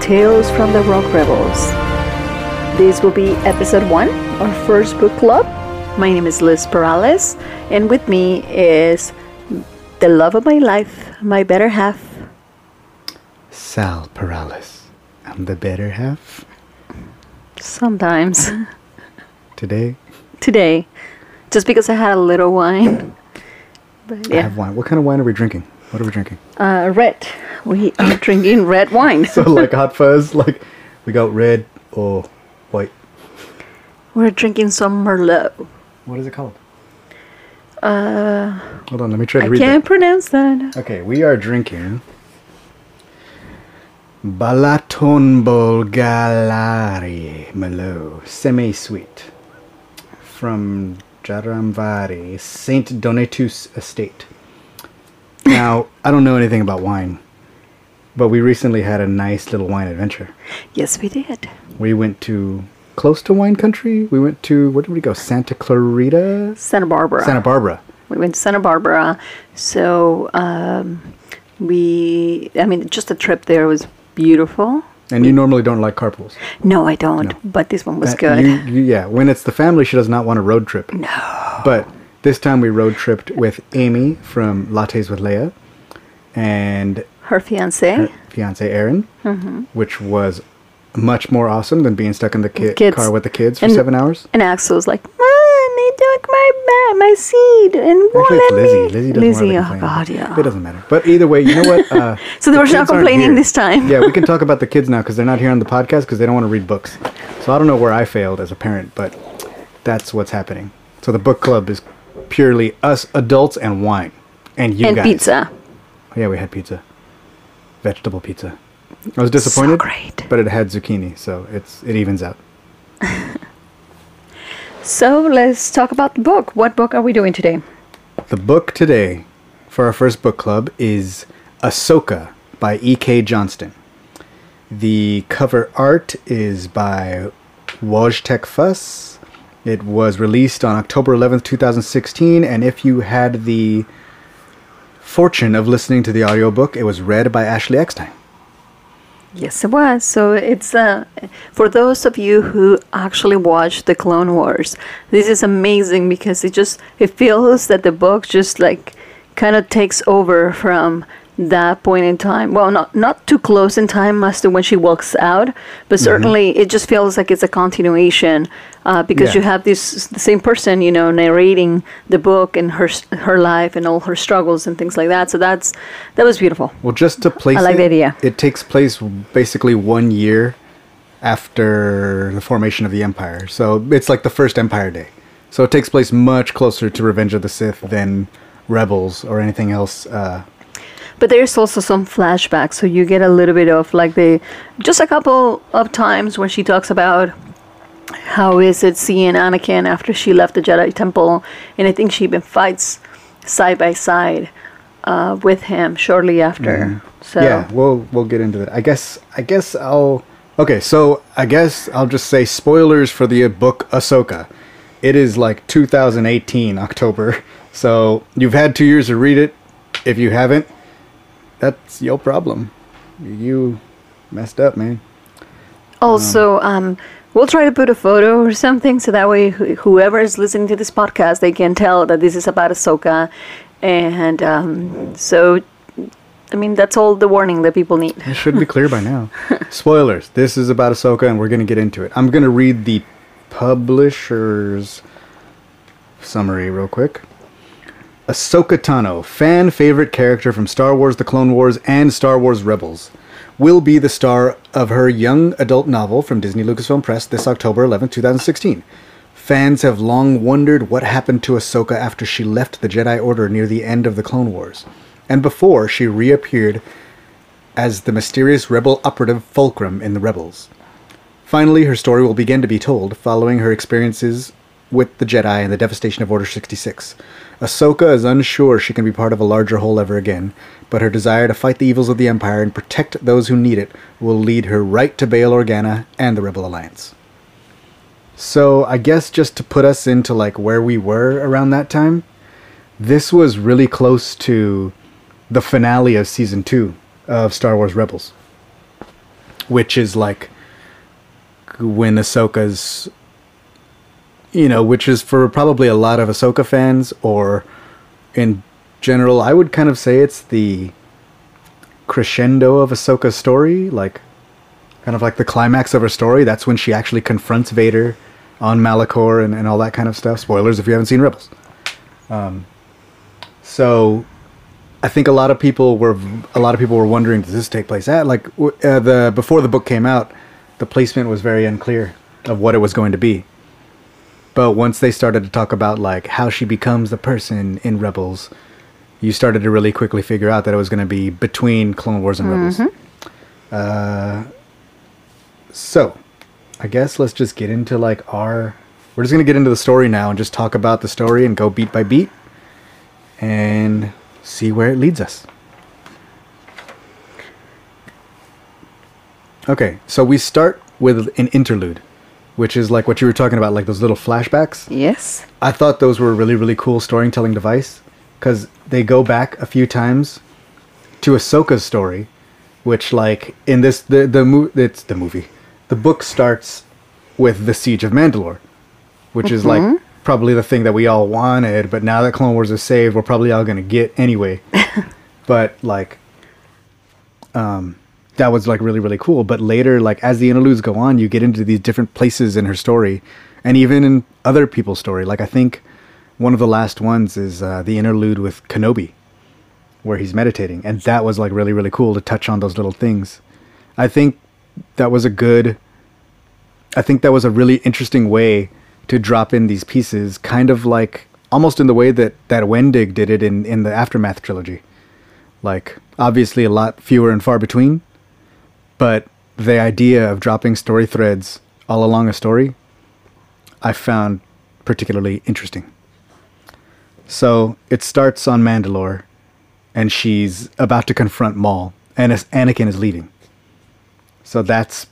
Tales from the Rock Rebels. This will be episode one, our first book club. My name is Liz Perales, and with me is the love of my life, my better half, Sal Perales. I'm the better half. sometimes. Today, Today, just because I had a little wine. But I have wine. What kind of wine are we drinking? What are we drinking? uh, red. We are drinking red wine. So, like hot fuzz, like we got red or white. We're drinking some Merlot. What is it called? Uh, Hold on, let me try to I read I can't that. pronounce that. Okay, we are drinking Balaton Bolgalari Malo Semi Sweet from Jaramvari Saint Donatus Estate. Now, I don't know anything about wine, but we recently had a nice little wine adventure. Yes, we did. We went to close to wine country. We went to where did we go? Santa Clarita, Santa Barbara. Santa Barbara. We went to Santa Barbara. So um, we, I mean, just the trip there was beautiful. And you normally don't like carpools. No, I don't. No. But this one was That- good. you- you- yeah, when it's the family, she does not want a road trip. No. But this time we road tripped with Amy from Lattes with Leia and Her fiance. her fiance Aaron, which was much more awesome than being stuck in the ki- Kids. car with the kids for And- seven hours. And Axel's like, Mom, they took my my seed and Actually, it's Lizzie. me. Lizzie doesn't Lizzie, want oh. God, yeah. It doesn't matter. But either way, you know what? Uh, So they were not complaining this time. yeah, we can talk about the kids now because they're not here on the podcast because they don't want to read books. So I don't know where I failed as a parent, but that's what's happening. So the book club is purely us adults and wine, and you and guys. pizza. Yeah, we had pizza, vegetable pizza. I was disappointed, great. but it had zucchini, so it's it evens out. So let's talk about the book. What book are we doing today? The book today for our first book club is Ahsoka by E.K. Johnston. The cover art is by Wojtek Fuss. It was released on October 11th, 2016, and if you had the fortune of listening to the audiobook, it was read by Ashley Eckstein. Yes, it was. So it's uh, for those of you who actually watched the Clone Wars. This is amazing because it just it feels that the book just like kind of takes over from that point in time. Well, not not too close in time as to when she walks out, but certainly it just feels like it's a continuation uh, because Yeah. you have this the same person, you know, narrating the book and her her life and all her struggles and things like that. So that's that was beautiful. Well, just to place I like it, the idea. it takes place basically one year after the formation of the Empire. So it's like the first Empire Day. So it takes place much closer to Revenge of the Sith than Rebels or anything else. Uh, But there's also some flashbacks, so you get a little bit of like the just a couple of times where she talks about how is it seeing Anakin after she left the Jedi Temple, and I think she even fights side by side uh, with him shortly after. So Yeah, we'll we'll get into that. I guess I guess I'll Okay, so I guess I'll just say spoilers for the book Ahsoka. It is like 2018 October. So you've had 2 years to read it. If you haven't, that's your problem. You messed up, man. Also, um, we'll try to put a photo or something so that way wh- whoever is listening to this podcast they can tell that this is about Ahsoka, and um, so. I mean, that's all the warning that people need. It should be clear by now. Spoilers. This is about Ahsoka, and we're going to get into it. I'm going to read the publisher's summary real quick. Ahsoka Tano, fan favorite character from Star Wars The Clone Wars and Star Wars Rebels, will be the star of her young adult novel from Disney Lucasfilm Press this October 11, 2016. Fans have long wondered what happened to Ahsoka after she left the Jedi Order near the end of the Clone Wars, and before she reappeared as the mysterious rebel operative Fulcrum in the Rebels. Finally, her story will begin to be told following her experiences with the Jedi and the devastation of Order 66. Ahsoka is unsure she can be part of a larger whole ever again, but her desire to fight the evils of the Empire and protect those who need it will lead her right to Bail Organa and the Rebel Alliance. So, I guess just to put us into like where we were around that time, this was really close to the finale of season 2 of Star Wars Rebels which is like when Ahsoka's, you know, which is for probably a lot of Ahsoka fans, or in general, I would kind of say it's the crescendo of Ahsoka's story, like kind of like the climax of her story. That's when she actually confronts Vader on Malachor and, and all that kind of stuff. Spoilers if you haven't seen Rebels. Um, so I think a lot of people were a lot of people were wondering, does this take place at like uh, the before the book came out? The placement was very unclear of what it was going to be. But once they started to talk about like how she becomes the person in Rebels, you started to really quickly figure out that it was going to be between Clone Wars and Rebels. Uh, so, I guess let's just get into like our. We're just gonna get into the story now and just talk about the story and go beat by beat, and see where it leads us. Okay, so we start with an interlude, which is like what you were talking about, like those little flashbacks. Yes. I thought those were a really, really cool storytelling device because they go back a few times to Ahsoka's story, which, like, in this, the the mo- it's the movie, the book starts with the siege of Mandalore, which is like probably the thing that we all wanted, but now that Clone Wars is saved, we're probably all gonna get anyway. but like, um, that was like really, really cool. But later, like as the interludes go on, you get into these different places in her story, and even in other people's story. Like I think one of the last ones is uh, the interlude with Kenobi, where he's meditating, and that was like really, really cool to touch on those little things. I think that was a good. I think that was a really interesting way to drop in these pieces, kind of like almost in the way that that Wendig did it in in the Aftermath trilogy. Like obviously a lot fewer and far between, but the idea of dropping story threads all along a story, I found particularly interesting. So it starts on Mandalore, and she's about to confront Maul, and as Anakin is leaving. So that's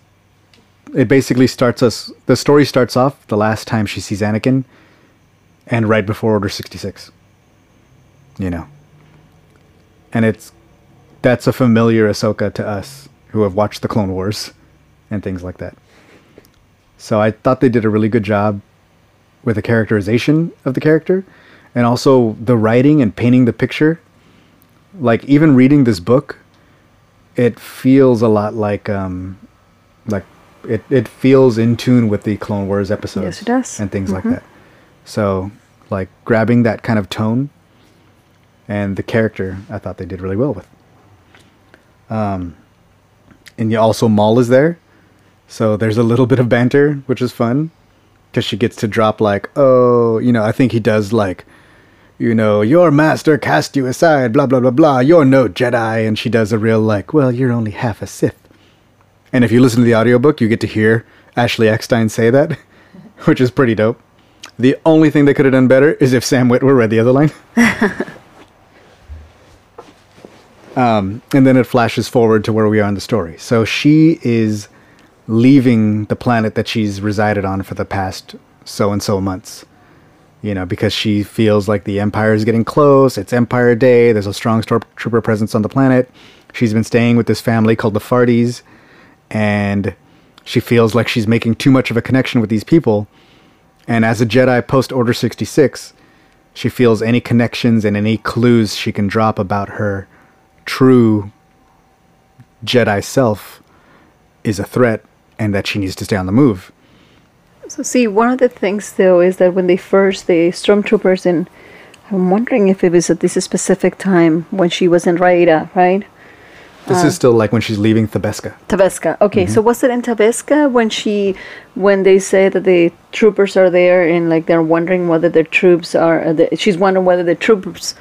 it. Basically, starts us. The story starts off the last time she sees Anakin, and right before Order sixty six. You know, and it's that's a familiar Ahsoka to us who have watched the Clone Wars and things like that. So I thought they did a really good job with the characterization of the character and also the writing and painting the picture. Like even reading this book, it feels a lot like um like it, it feels in tune with the Clone Wars episodes Yes, it does. and things like that. So like grabbing that kind of tone and the character, I thought they did really well with. Um, and you also Maul is there, so there's a little bit of banter, which is fun, because she gets to drop like, oh, you know, I think he does like, you know, your master cast you aside, blah blah blah blah. You're no Jedi, and she does a real like, well, you're only half a Sith. And if you listen to the audiobook, you get to hear Ashley Eckstein say that, which is pretty dope. The only thing they could have done better is if Sam Witwer read the other line. um, and then it flashes forward to where we are in the story. So she is leaving the planet that she's resided on for the past so and so months. You know, because she feels like the Empire is getting close. It's Empire Day. There's a strong stormtrooper presence on the planet. She's been staying with this family called the Fardis, and she feels like she's making too much of a connection with these people. And as a Jedi post Order 66, she feels any connections and any clues she can drop about her true Jedi self is a threat and that she needs to stay on the move. So see, one of the things though is that when they first the stormtroopers in, I'm wondering if it was at this specific time when she was in Raada, right? This is still like when she's leaving Thabeska. Thabeska. Okay, so was it in Thabeska when she, when they say that the troopers are there and like they're wondering whether the troops are, uh, the, she's wondering whether the troops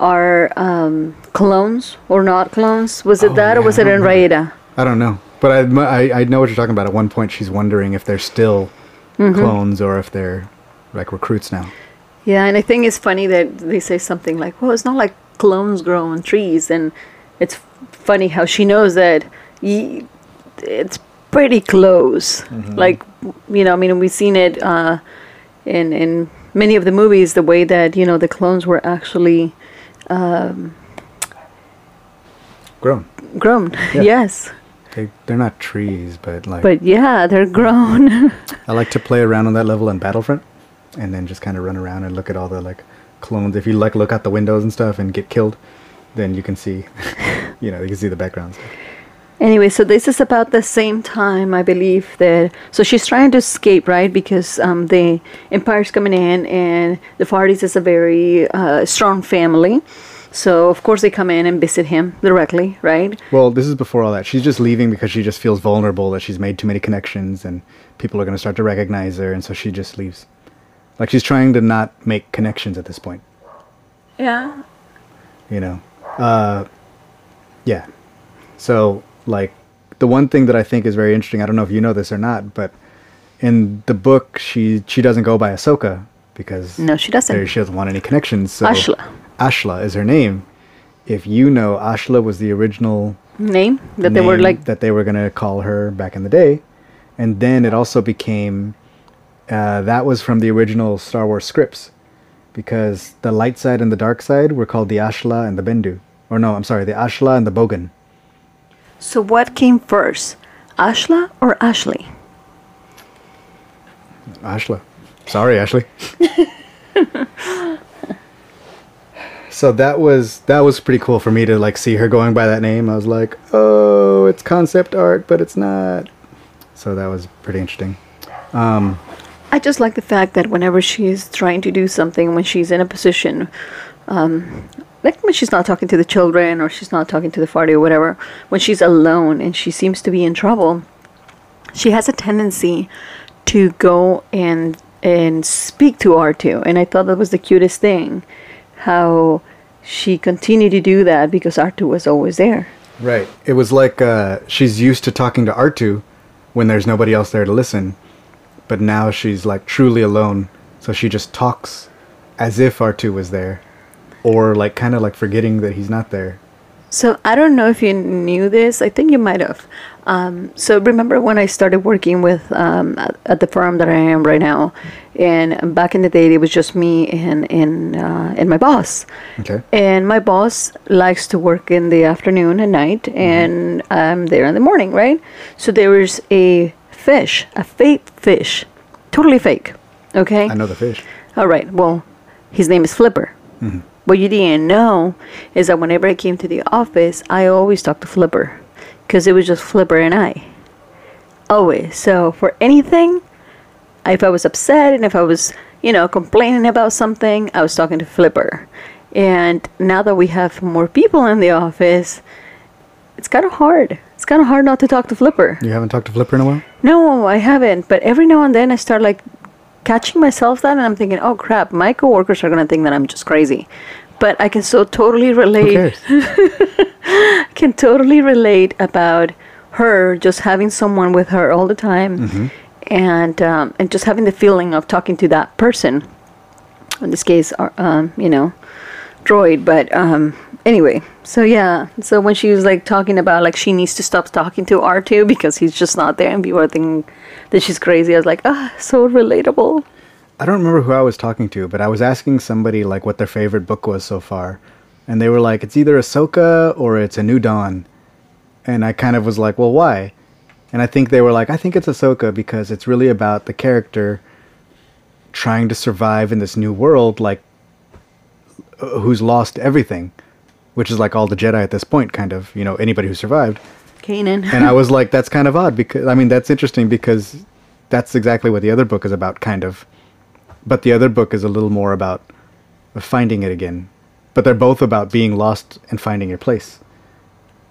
are um, clones or not clones. Was it Oh, that or was it in Raada? I don't know, but I, I I know what you're talking about. At one point, she's wondering if they're still clones or if they're like recruits now. Yeah, and I think it's funny that they say something like, "Well, it's not like clones grow on trees," and it's funny how she knows that y- it's pretty close. Like, you know, I mean, we've seen it uh, in in many of the movies, the way that you know the clones were actually Um, grown. grown. Yeah. yes. They they're not trees, but like But yeah, they're grown. I like to play around on that level in Battlefront, and then just kind of run around and look at all the like clones. If you like look out the windows and stuff and get killed, then you can see, you know, you can see the backgrounds. Anyway, so this is about the same time, I believe that. So she's trying to escape, right? Because um, the Empire's coming in, and the Fardis is a very uh, strong family. So of course they come in and visit him directly, right? Well, this is before all that. She's just leaving because she just feels vulnerable that she's made too many connections and people are going to start to recognize her, and so she just leaves. Like she's trying to not make connections at this point. Yeah. you know uh yeah so like the one thing that i think is very interesting i don't know if you know this or not but in the book she she doesn't go by ahsoka because No, she doesn't. there, she doesn't want any connections so Ashla. ashla is her name if you know ashla was the original Name that they were like. that they were going to call her back in the day and then it also became uh, that was from the original star wars scripts because the light side and the dark side were called the ashla and the bendu or no i'm sorry the ashla and the bogan So what came first, Ashla or Ashley? ashla. Sorry ashley. So that was that was pretty cool for me to like see her going by that name. I was like oh it's concept art but it's not. So that was pretty interesting. I just like the fact that whenever she's trying to do something, when she's in a position, um, like when she's not talking to the children or she's not talking to the party or whatever, when she's alone and she seems to be in trouble, she has a tendency to go and and speak to R2. And I thought that was the cutest thing, how she continued to do that because R2 was always there. Right. It was like uh, she's used to talking to R2 when there's nobody else there to listen, but now she's like truly alone, so she just talks as if R2 was there, or like kind of like forgetting that he's not there. So I don't know if you knew this. I think you might have. Um, so remember when I started working with um, at, at the firm that I am right now, and back in the day it was just me and and uh, and my boss. Okay. And my boss likes to work in the afternoon and night, and I'm there in the morning, right? So there was a fish, a fake fish, totally fake. Okay. I know the fish. All right. Well, his name is Flipper. What you didn't know is that whenever I came to the office, I always talked to Flipper because it was just Flipper and I. Always. So for anything, if I was upset and if I was, you know, complaining about something, I was talking to Flipper. And now that we have more people in the office, it's kind of hard. It's kind of hard not to talk to Flipper. You haven't talked to Flipper in a while? No, I haven't. But every now and then I start like catching myself that and I'm thinking, oh crap, my coworkers are going to think that I'm just crazy. But I can so totally relate, cares? can totally relate about her just having someone with her all the time and, um, and just having the feeling of talking to that person. In this case, uh, um, you know, droid. But um, anyway, so yeah. So when she was like talking about like she needs to stop talking to R2 because he's just not there and people are thinking that she's crazy, I was like, ah, so relatable. I don't remember who I was talking to, but I was asking somebody like what their favorite book was so far, and they were like, "It's either Ahsoka or it's A New Dawn," and I kind of was like, "Well, why?" And I think they were like, "I think it's Ahsoka because it's really about the character trying to survive in this new world, like who's lost everything, which is like all the Jedi at this point, kind of, you know, anybody who survived." Kanan. and I was like, that's kind of odd because I mean that's interesting because that's exactly what the other book is about, kind of. But the other book is a little more about finding it again. But they're both about being lost and finding your place.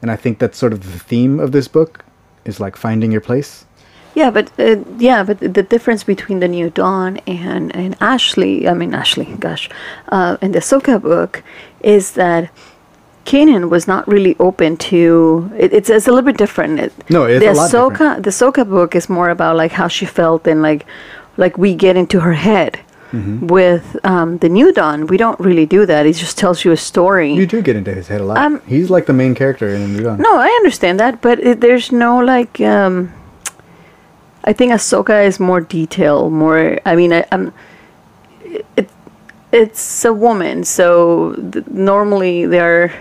And I think that's sort of the theme of this book is like finding your place. Yeah, but uh, yeah, but the difference between the New Dawn and and Ashley, I mean Ashley, gosh, uh, in the Soka book, is that Kanan was not really open to. It, it's it's a little bit different. It, No, it's the a lot Ahsoka, different. the Ahsoka book is more about like how she felt and like like we get into her head. Mm-hmm. With um, the New Dawn, we don't really do that. It just tells you a story. You do get into his head a lot. Um, He's like the main character in the New Dawn. No, I understand that, but it, there's no like. Um, I think Ahsoka is more detail, more. I mean, I, I'm. It, it's a woman, so th- normally they're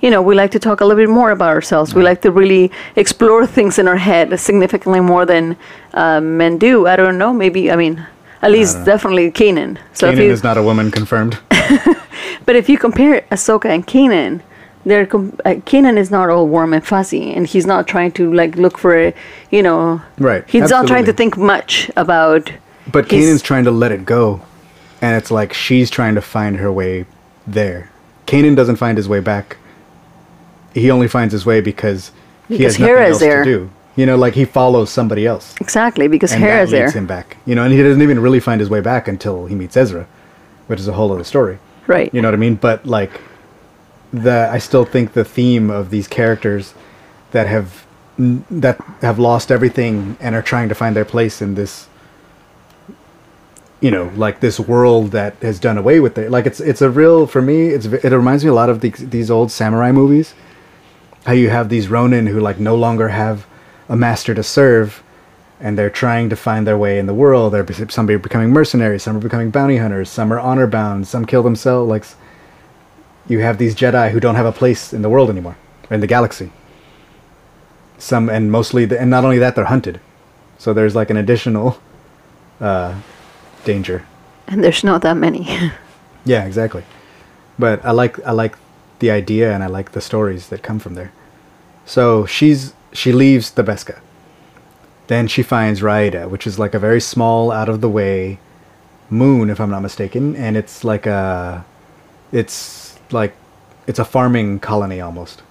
you know, we like to talk a little bit more about ourselves. We like to really explore things in our head significantly more than uh, men do. I don't know. Maybe I mean, at least definitely Kanan. So Kanan you, is not a woman confirmed. but if you compare Ahsoka and Kanan, they're com- uh, Kanan is not all warm and fuzzy, and he's not trying to like look for a, you know, Right, He's not trying to think much about. But his- Kanan's trying to let it go, and it's like she's trying to find her way there. Kanan doesn't find his way back. He only finds his way because he Because has nothing Hera's else there. to do. You know, like he follows somebody else, exactly because and Hera's that there, leads him back. You know, and he doesn't even really find his way back until he meets Ezra, which is a whole other story. right? You know what I mean? But like the I still think the theme of these characters that have that have lost everything and are trying to find their place in this you know, like this world that has done away with it. Like it's it's a real for me it's it reminds me a lot of these these old samurai movies. How you have these ronin who like no longer have a master to serve and they're trying to find their way in the world. They're some are becoming mercenaries, some are becoming bounty hunters, some are honor bound, some kill themselves. Like you have these Jedi who don't have a place in the world anymore, or in the galaxy. Some and mostly, the, and not only that, they're hunted. So there's like an additional uh, danger. and there's not that many. Yeah, exactly. But I like I like the idea and I like the stories that come from there. So she's she leaves the Beska. Then she finds Raada, which is like a very small, out of the way moon, if I'm not mistaken, and it's like a it's like it's a farming colony almost.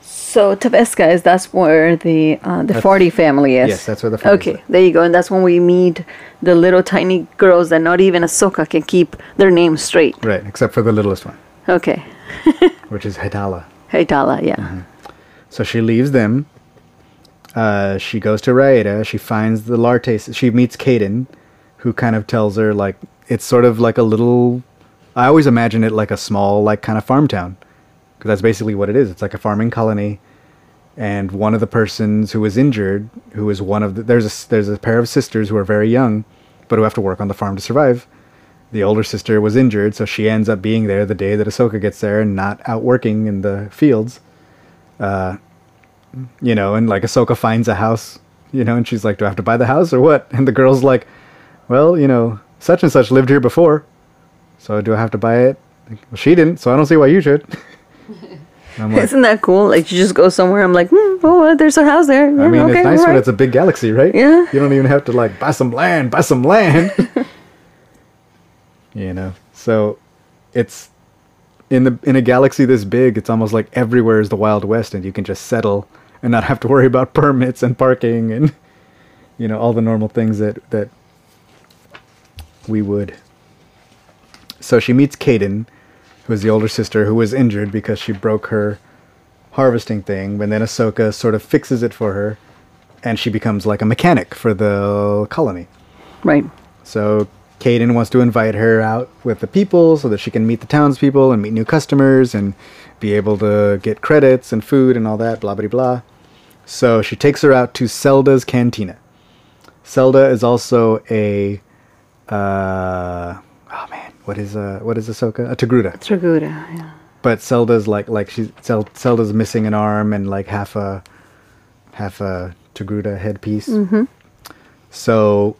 so Thabeska is that's where the uh, the That's- Fardi family is. yes, that's where the Fardis Okay, live. there you go, and that's when we meet the little tiny girls that not even Ahsoka can keep their names straight. Right, except for the littlest one, Okay, which is Hedala. hey Dala, yeah. Mm-hmm. So she leaves them. Uh, she goes to Raada. She finds the Lartes. She meets Kaeden, who kind of tells her like it's sort of like a little. I always imagine it like a small, like kind of farm town, because that's basically what it is. It's like a farming colony, and one of the persons who was injured, who is one of the there's a there's a pair of sisters who are very young, but who have to work on the farm to survive. The older sister was injured, so she ends up being there the day that Ahsoka gets there and not out working in the fields Uh, you know, and like Ahsoka finds a house, you know, and she's like, "Do I have to buy the house or what?" And the girl's like, "Well, you know, such and such lived here before, so do I have to buy it?" Like, well, she didn't, so I don't see why you should. Like, Isn't that cool? Like you just go somewhere. I'm like, hmm, oh, there's a house there. I mean, okay, it's nice when alright. it's a big galaxy, right? Yeah. You don't even have to like buy some land, buy some land. you know, so it's in the in a galaxy this big, it's almost like everywhere is the Wild West, and you can just settle and not have to worry about permits and parking and you know all the normal things that that we would. So she meets Kaeden, who is the older sister who was injured because she broke her harvesting thing. But then Ahsoka sort of fixes it for her, and she becomes like a mechanic for the colony. right. So Kaeden wants to invite her out with the people so that she can meet the townspeople and meet new customers and be able to get credits and food and all that, blah blah blah. So she takes her out to Zelda's cantina. Zelda is also a uh, oh man, what is uh what is Ahsoka? A Togruta. Traguda. Yeah. But Zelda's like like she's Zelda's missing an arm and like half a half a Togruta headpiece. Mm-hmm. So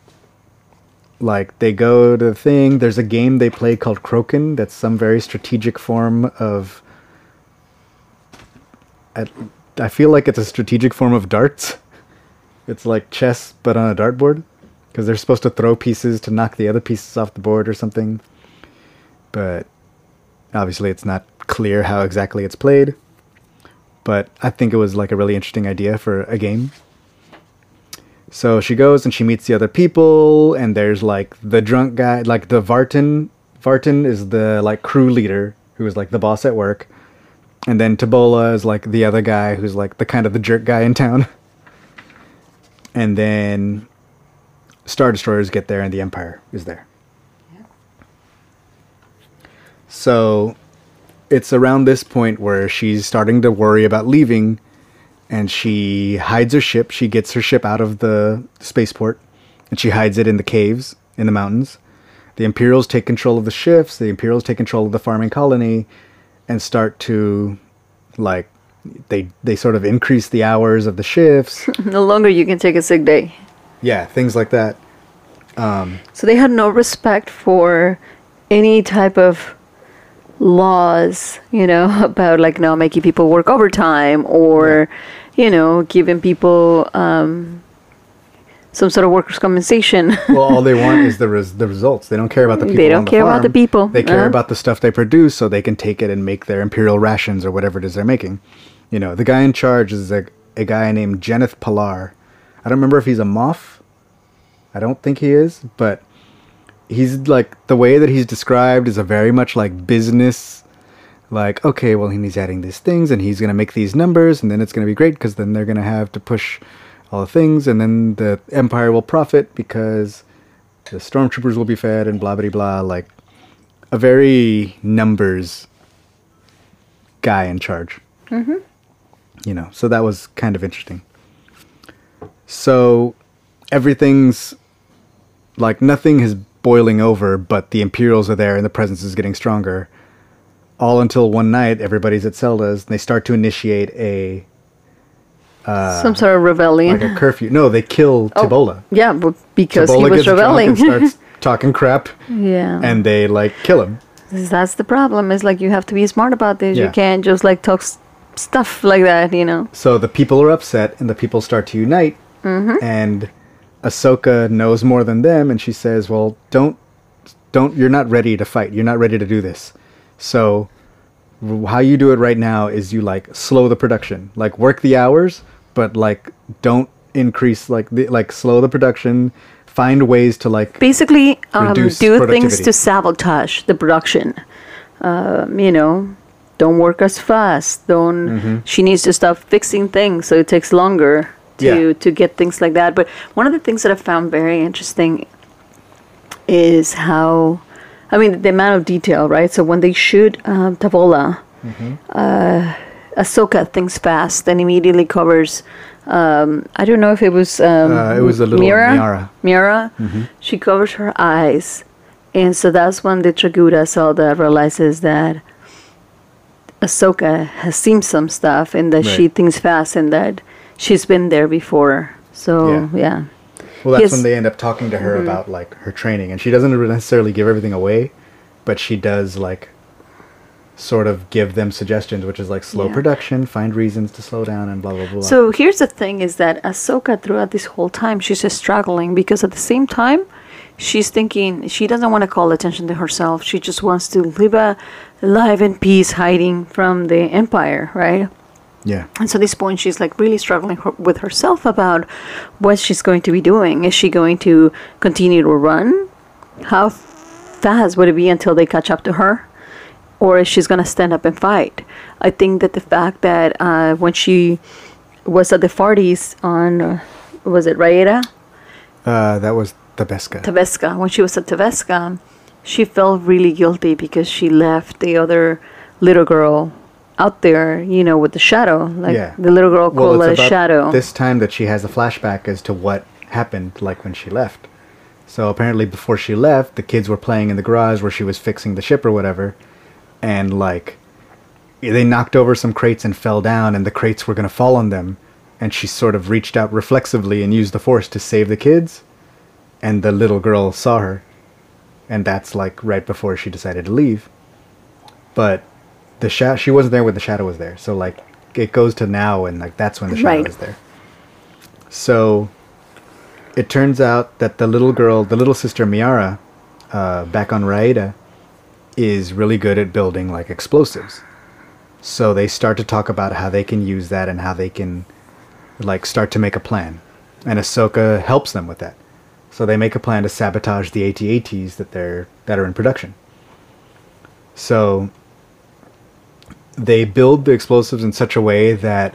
like they go to the thing. There's a game they play called Kroken. That's some very strategic form of. I, I feel like it's a strategic form of darts. It's like chess, but on a dartboard, because they're supposed to throw pieces to knock the other pieces off the board or something. But obviously, it's not clear how exactly it's played. But I think it was like a really interesting idea for a game. So she goes and she meets the other people, and there's like the drunk guy, like the Vartan. Vartan is the like crew leader who is like the boss at work, and then Tibbola is like the other guy who's like the kind of the jerk guy in town. And then Star Destroyers get there, and the Empire is there. So it's around this point where she's starting to worry about leaving and she hides her ship. She gets her ship out of the spaceport and she hides it in the caves in the mountains. The Imperials take control of the ships, the Imperials take control of the farming colony and start to like they they sort of increase the hours of the shifts. no longer you can take a sick day. Yeah, things like that. So they had no respect for any type of laws, you know, about like now making people work overtime or, you know, giving people um, some sort of workers' compensation. well, all they want is the res- the results. They don't care about the people. They don't on the care about the people, They care uh-huh. about the stuff they produce, so they can take it and make their imperial rations or whatever it is they're making. You know, the guy in charge is a a guy named Jenneth Pilar. I don't remember if he's a Moff. I don't think he is, but he's like the way that he's described is a very much like business. Like, okay, well, he's adding these things, and he's gonna make these numbers, and then it's gonna be great because then they're gonna have to push all the things, and then the empire will profit because the stormtroopers will be fed, and blah blah blah. Like a very numbers guy in charge. Mm-hmm. You know, so that was kind of interesting. So everything's like nothing is boiling over, but the Imperials are there and the presence is getting stronger. All until one night, everybody's at Zelda's and they start to initiate a uh, some sort of rebellion. like a curfew. No, they kill Oh, Tibbola. Yeah, but because Tibbola he was rebelling. starts talking crap, yeah. and they like kill him. That's the problem. Is like you have to be smart about this. Yeah. You can't just like talk s- stuff like that, you know. So the people are upset, and the people start to unite. Mm-hmm. And Ahsoka knows more than them, and she says, "Well, don't, don't. You're not ready to fight. You're not ready to do this. So, how you do it right now is you like slow the production, like work the hours, but like don't increase like the, like slow the production. Find ways to like Basically, um, do things to sabotage the production. Um, you know, don't work as fast. Don't. Mm-hmm. She needs to stop fixing things, so it takes longer to Yeah. to get things like that. But one of the things that I found very interesting is how, I mean, the amount of detail, right? So when they shoot um, Tibbola, Mm-hmm. uh, Ahsoka thinks fast and immediately covers. Um, I don't know if it was. Um, Uh, it was a little Mira. Miara. Mira. She covers her eyes, and so that's when the Togruta Zelda realizes that Ahsoka has seen some stuff and that she thinks fast and that she's been there before. So Yeah. yeah. Well, that's when they end up talking to her mm-hmm. about like her training, and she doesn't necessarily give everything away, but she does like sort of give them suggestions, which is like slow Yeah. production, find reasons to slow down, and blah blah blah. So here's the thing: is that Ahsoka throughout this whole time she's just struggling because at the same time she's thinking she doesn't want to call attention to herself. She just wants to live a life in peace, hiding from the Empire, right? Yeah, And so at this point, she's like really struggling her- with herself about what she's going to be doing. Is she going to continue to run? How fast would it be until they catch up to her? Or is she's going to stand up and fight? I think that the fact that uh, when she was at the parties on, uh, was it Raada? uh, that was Thabeska. Thabeska. When she was at Thabeska, she felt really guilty because she left the other little girl out there, you know, with the shadow. Like yeah, the little girl Well, called it's a about shadow. This time that she has a flashback as to what happened, like when she left. So apparently, before she left, the kids were playing in the garage where she was fixing the ship or whatever, and like they knocked over some crates and fell down, and the crates were gonna fall on them, and she sort of reached out reflexively and used the force to save the kids, and the little girl saw her, and that's like right before she decided to leave. But the shadow, she wasn't there when the shadow was there, so like it goes to now, and like that's when the shadow Right. is there. So it turns out that the little girl, the little sister Miara, uh, back on Raada, is really good at building like explosives. So they start to talk about how they can use that and how they can like start to make a plan. And Ahsoka helps them with that. So they make a plan to sabotage the AT-ATs that they're that are in production. So they build the explosives in such a way that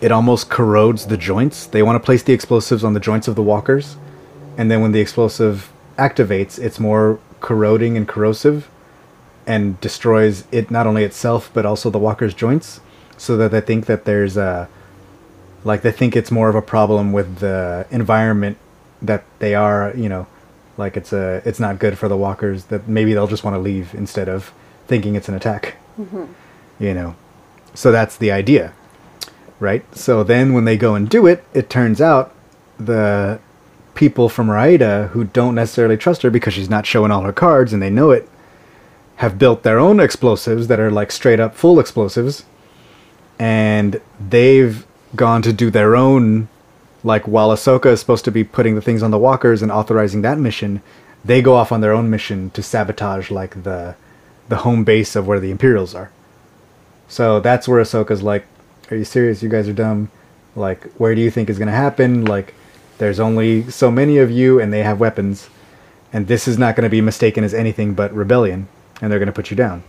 it almost corrodes the joints. They want to place the explosives on the joints of the walkers, and then when the explosive activates, it's more corroding and corrosive and destroys it not only itself but also the walker's joints so that they think that there's a like they think it's more of a problem with the environment that they are, you know, like it's a it's not good for the walkers that maybe they'll just want to leave instead of thinking it's an attack. Mm-hmm. You know. So that's the idea, right? So then when they go and do it, it turns out the people from Raada who don't necessarily trust her because she's not showing all her cards and they know it have built their own explosives that are like straight up full explosives and they've gone to do their own like while Ahsoka is supposed to be putting the things on the walkers and authorizing that mission, they go off on their own mission to sabotage like the the home base of where the Imperials are. So that's where Ahsoka's like, Are you serious? You guys are dumb. Like, where do you think is gonna happen? Like, there's only so many of you and they have weapons, and this is not gonna be mistaken as anything but rebellion, and they're gonna put you down.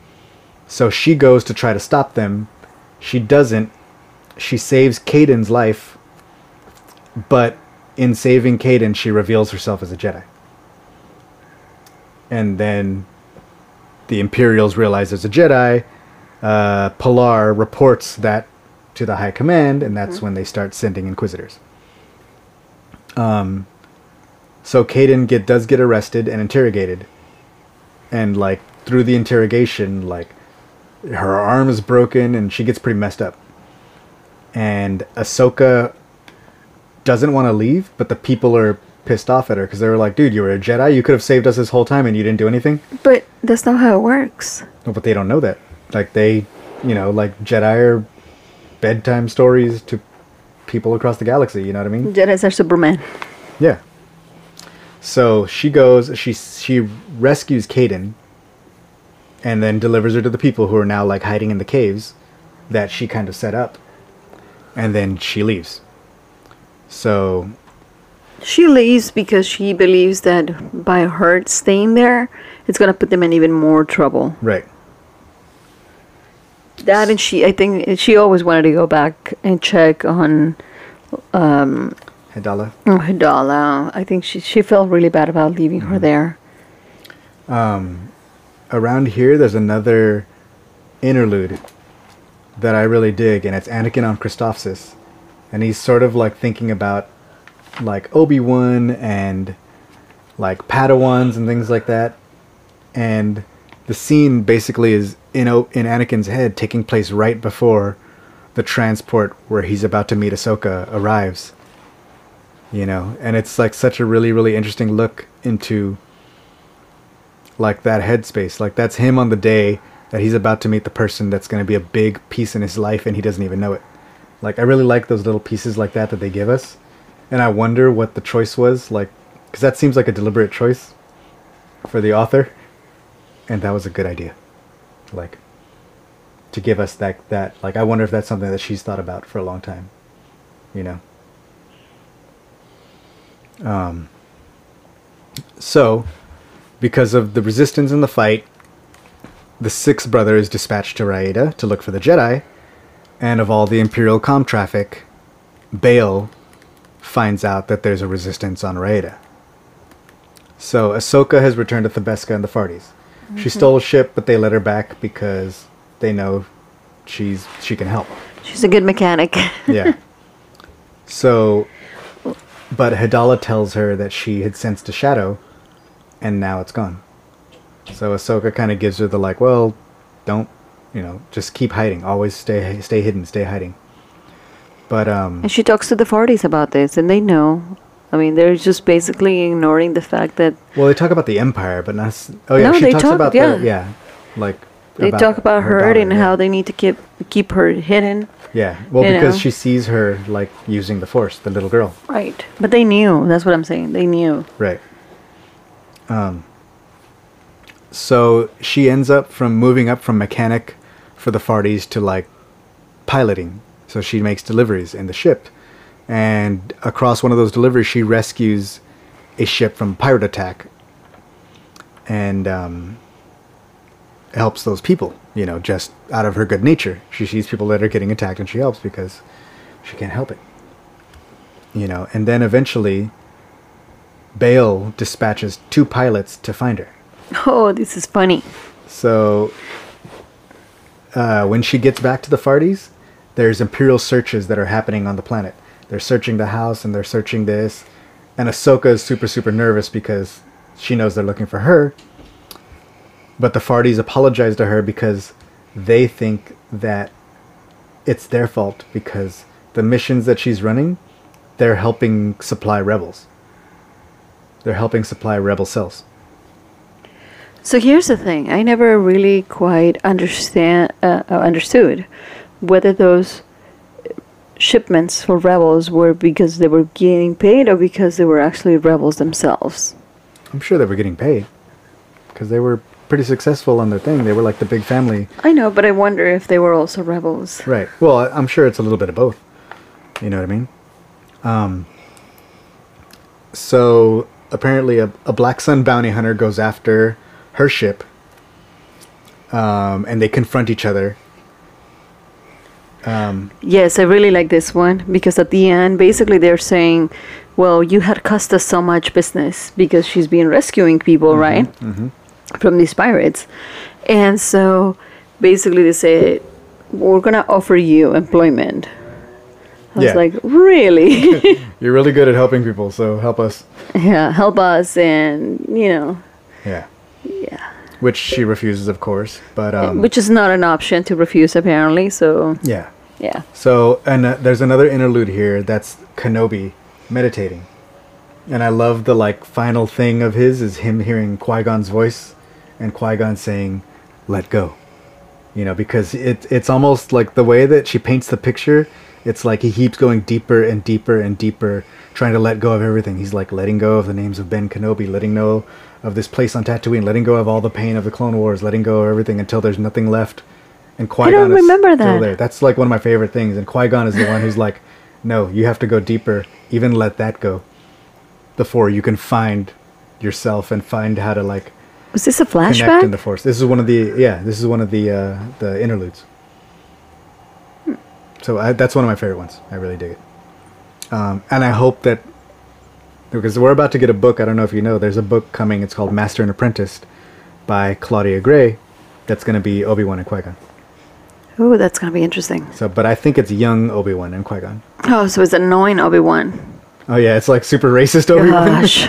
So she goes to try to stop them. She doesn't. She saves Kaeden's life, but in saving Kaeden, she reveals herself as a Jedi. And then the Imperials realize there's a Jedi. Uh, Pilar reports that to the High Command, and that's when they start sending Inquisitors. Um, so Kaeden get does get arrested and interrogated, and like through the interrogation, like her arm is broken and she gets pretty messed up. And Ahsoka doesn't want to leave, but the people are pissed off at her because they were like, "Dude, you were a Jedi. You could have saved us this whole time, and you didn't do anything." But that's not how it works. No, but they don't know that. Like they, you know, like Jedi are bedtime stories to people across the galaxy. You know what I mean? Jedi's are Superman. Yeah. So she goes. She she rescues Kaeden, and then delivers her to the people who are now like hiding in the caves that she kind of set up, and then she leaves. So She leaves because she believes that by her staying there, it's gonna put them in even more trouble. right, That and she, I think she always wanted to go back and check on Hedala. oh, Hedala. I think she she felt really bad about leaving her there. Um, Around here, there's another interlude that I really dig, and it's Anakin on Christophsis, and he's sort of like thinking about like Obi Wan and like Padawans and things like that, and the scene basically is in o- in Anakin's head, taking place right before the transport where he's about to meet Ahsoka arrives. You know, and it's like such a really really interesting look into like that headspace. Like that's him on the day that he's about to meet the person that's going to be a big piece in his life and he doesn't even know it. Like I really like those little pieces like that that they give us. And I wonder what the choice was like cuz that seems like a deliberate choice for the author and that was a good idea. Like to give us that that like I wonder if that's something that she's thought about for a long time. You know. Um so because of the resistance in the fight, the sixth brother is dispatched to Raada to look for the Jedi, and of all the Imperial com traffic, Bail finds out that there's a resistance on Raada. So Ahsoka has returned to Thabeska and the Fardis. She stole a ship, but they let her back because they know she's she can help. She's a good mechanic. Yeah. so, but Hedala tells her that she had sensed a shadow, and now it's gone. So Ahsoka kind of gives her the like, well, don't, you know, just keep hiding. Always stay, stay hidden, stay hiding. But um, and she talks to the Fardis about this, and they know. I mean, they're just basically ignoring the fact that well, they talk about the Empire, but not. Oh yeah, No, she they talks talk- about yeah. the yeah, like they talk about her, daughter, and yeah. how they need to keep keep her hidden. Yeah, well, because know. she sees her like using the Force, the little girl. Right. But they knew. That's what I'm saying. They knew. Right. Um, so she ends up from moving up from mechanic for the Fardis to like piloting. So she makes deliveries in the ship. And across one of those deliveries, she rescues a ship from pirate attack and um, helps those people, you know, just out of her good nature. She sees people that are getting attacked and she helps because she can't help it. You know, and then eventually Bail dispatches two pilots to find her. Oh, this is funny. So uh, when she gets back to the Fardis, there's Imperial searches that are happening on the planet. They're searching the house and they're searching this. And Ahsoka is super, super nervous because she knows they're looking for her. But the Fardis apologize to her because they think that it's their fault because the missions that she's running, they're helping supply rebels. They're helping supply rebel cells. So here's the thing: I never really quite understand uh, uh, understood whether those shipments for rebels were because they were getting paid or because they were actually rebels themselves. I'm sure they were getting paid because they were pretty successful on their thing. They were like the big family. I know, but I wonder if they were also rebels. Right. Well, I'm sure it's a little bit of both. You know what I mean? Um, so apparently, a, a Black Sun bounty hunter goes after her ship, um, and they confront each other. Um, Yes, I really like this one because at the end, basically, they're saying, "Well, you had cost us so much business because she's been rescuing people, right, from these pirates," and so basically they say, "We're gonna offer you employment." I was like, "Really? you're really good at helping people, so help us. yeah, help us!" And you know, Yeah. yeah, Which she refuses, of course. But um, which is not an option to refuse apparently. So yeah. Yeah, So, and uh, there's another interlude here that's Kenobi meditating. And I love the like final thing of his is him hearing Qui-Gon's voice and Qui-Gon saying, "Let go." You know, because it it's almost like the way that she paints the picture, it's like he keeps going deeper and deeper and deeper trying to let go of everything. He's like letting go of the names of Ben Kenobi, letting go of this place on Tatooine, letting go of all the pain of the Clone Wars, letting go of everything until there's nothing left. And Qui-Gon is remember still that. there. That's like one of my favorite things. And Qui Gon is the one who's like, no, you have to go deeper. Even let that go before you can find yourself and find how to like was this a connect flashback? in the Force. This is one of the yeah. This is one of the uh, the interludes. So I, that's one of my favorite ones. I really dig it. Um, and I hope that because we're about to get a book. I don't know if you know. There's a book coming. It's called Master and Apprentice by Claudia Gray. That's going to be Obi Wan and Qui Gon. Oh, that's gonna be interesting. So, but I think it's young Obi Wan and Qui Gon. Oh, so it's annoying Obi Wan. Oh yeah, it's like super racist Obi Wan. Gosh.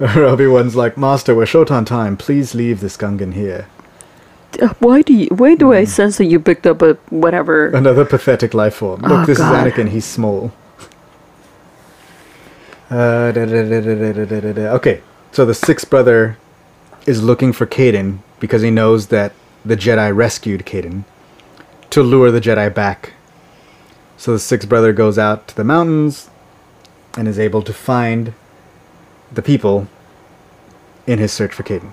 Obi Wan's like, Master, we're short on time. Please leave this Gungan here. Uh, Why do you? Why do I sense that you picked up a whatever? Another pathetic life form. Look, Oh, this God. is Anakin. He's small. Uh, da, da, da, da, da, da, da, da, da. Okay, so the sixth brother is looking for Kaeden because he knows that the Jedi rescued Kaeden to lure the Jedi back. So the sixth brother goes out to the mountains and is able to find the people in his search for Kaeden.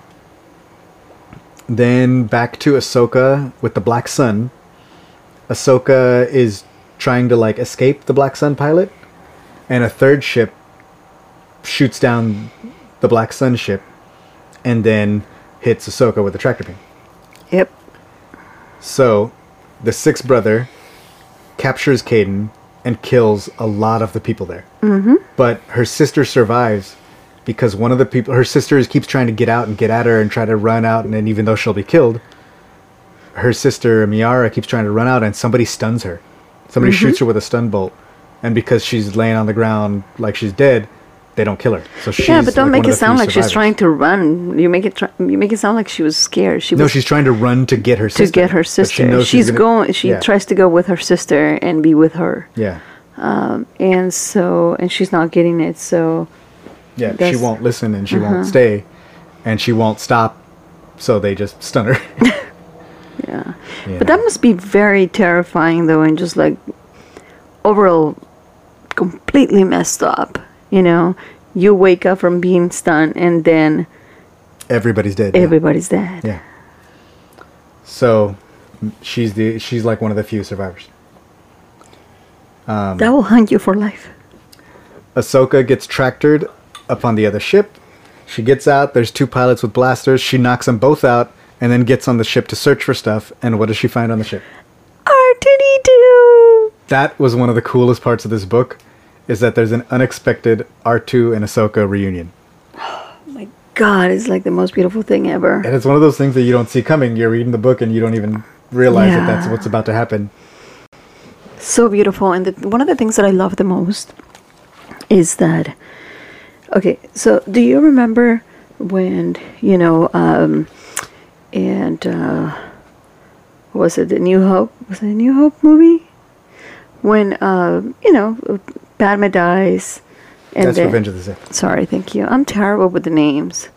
Then back to Ahsoka with the Black Sun. Ahsoka is trying to like escape the Black Sun pilot, and a third ship shoots down the Black Sun ship, and then hits Ahsoka with a tractor beam. Yep. So, the sixth brother captures Kaeden and kills a lot of the people there. Mm-hmm. But her sister survives because one of the people, her sister keeps trying to get out and get at her and try to run out, and then even though she'll be killed, her sister Miara keeps trying to run out, and somebody stuns her. Somebody shoots her with a stun bolt, and because she's laying on the ground like she's dead, they don't kill her. So she's yeah, but don't like, make it sound like she's trying to run. You make it. Try, you make it sound like she was scared. She No, was she's trying to run to get her to sister. get her but she sister. she's gonna- going. She yeah, tries to go with her sister and be with her, Yeah, and so and she's not getting it. So yeah. She Uh-huh. won't listen and she won't stay, and she won't stop. So they just stun her. yeah. Yeah. But that must be very terrifying, though, and just like overall completely messed up. You know, you wake up from being stunned, and then everybody's dead. yeah. everybody's dead. Yeah. So she's the she's like one of the few survivors. Um, that will hunt you for life. Ahsoka gets tractored up on the other ship. She gets out. There's two pilots with blasters. She knocks them both out, and then gets on the ship to search for stuff. And what does she find on the ship? R2D2! That was one of the coolest parts of this book, is that there's an unexpected R2 and Ahsoka reunion. Oh My God, it's like the most beautiful thing ever. And it's one of those things that you don't see coming. You're reading the book and you don't even realize that that's what's about to happen. so beautiful and the, one of the things that i love the most is that okay so do you remember when you know um and uh was it the new hope was it a new hope movie when uh, you know Padme dies, and That's then, Revenge of the Sith. Sorry, thank you. I'm terrible with the names.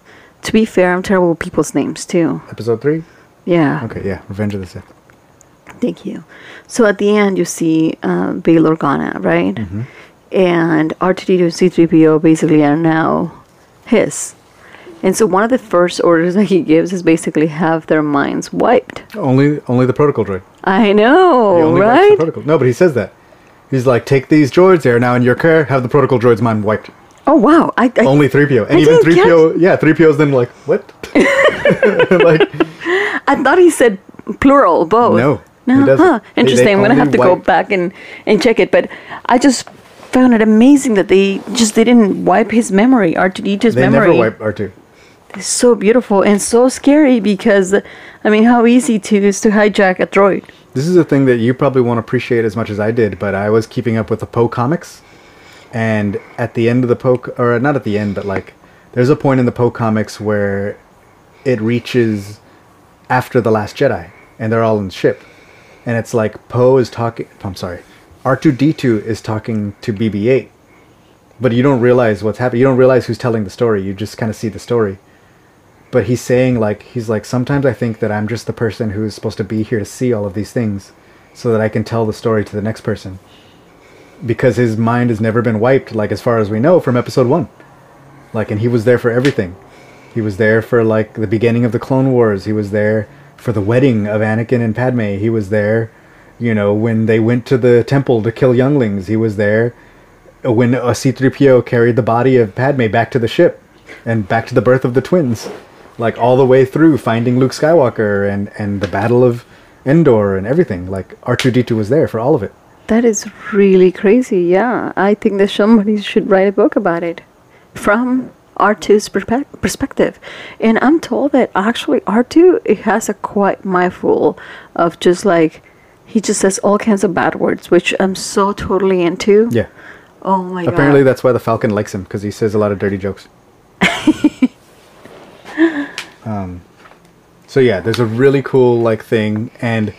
To be fair, I'm terrible with people's names too. Episode three. Yeah. Okay, yeah, Revenge of the Sith. Thank you. So at the end, you see uh, Bail Organa, right? Mm-hmm. And R2D2 and C3PO basically are now his. And so one of the first orders that he gives is basically have their minds wiped. Only, only the protocol droid. I know, only wipes the right? protocol. No, but he says that. He's like, take these droids. They are now in your care. Have the protocol droid's mind wiped. Oh wow! I, I Only 3PO. And I even didn't 3PO, yeah, 3PO's then like, what? like, I thought he said plural, both. No, no, huh? Interesting. they I'm gonna have to go back and and check it. But I just found it amazing that they just they didn't wipe his memory, R2D2's they memory. never wipe R2. It's so beautiful and so scary because, I mean, how easy to is to hijack a droid. This is a thing that you probably won't appreciate as much as I did, but I was keeping up with the Poe comics. And at the end of the Poe, or not at the end, but like, there's a point in the Poe comics where it reaches after The Last Jedi, and they're all in the ship. And it's like Poe is talking, I'm sorry, R2D2 is talking to BB 8. But you don't realize what's happening. You don't realize who's telling the story. You just kind of see the story but he's saying like he's like sometimes i think that i'm just the person who's supposed to be here to see all of these things so that i can tell the story to the next person. Because his mind has never been wiped like as far as we know from episode 1 like and he was there for everything. He was there for like the beginning of the clone wars. He was there for the wedding of anakin and padme. He was there you know when they went to the temple to kill younglings. He was there when a C3PO carried the body of Padme back to the ship and back to the birth of the twins, like all the way through finding Luke Skywalker and and the Battle of Endor and everything. Like R2D2 was there for all of it. That is really crazy. Yeah, I think that somebody should write a book about it from R2's perspe- perspective. And I'm told that actually R2 it has a quite mindful of just like he just says all kinds of bad words, which I'm so totally into. Yeah. Oh my Apparently god. Apparently that's why the Falcon likes him because he says a lot of dirty jokes. um, so yeah, there's a really cool like thing, and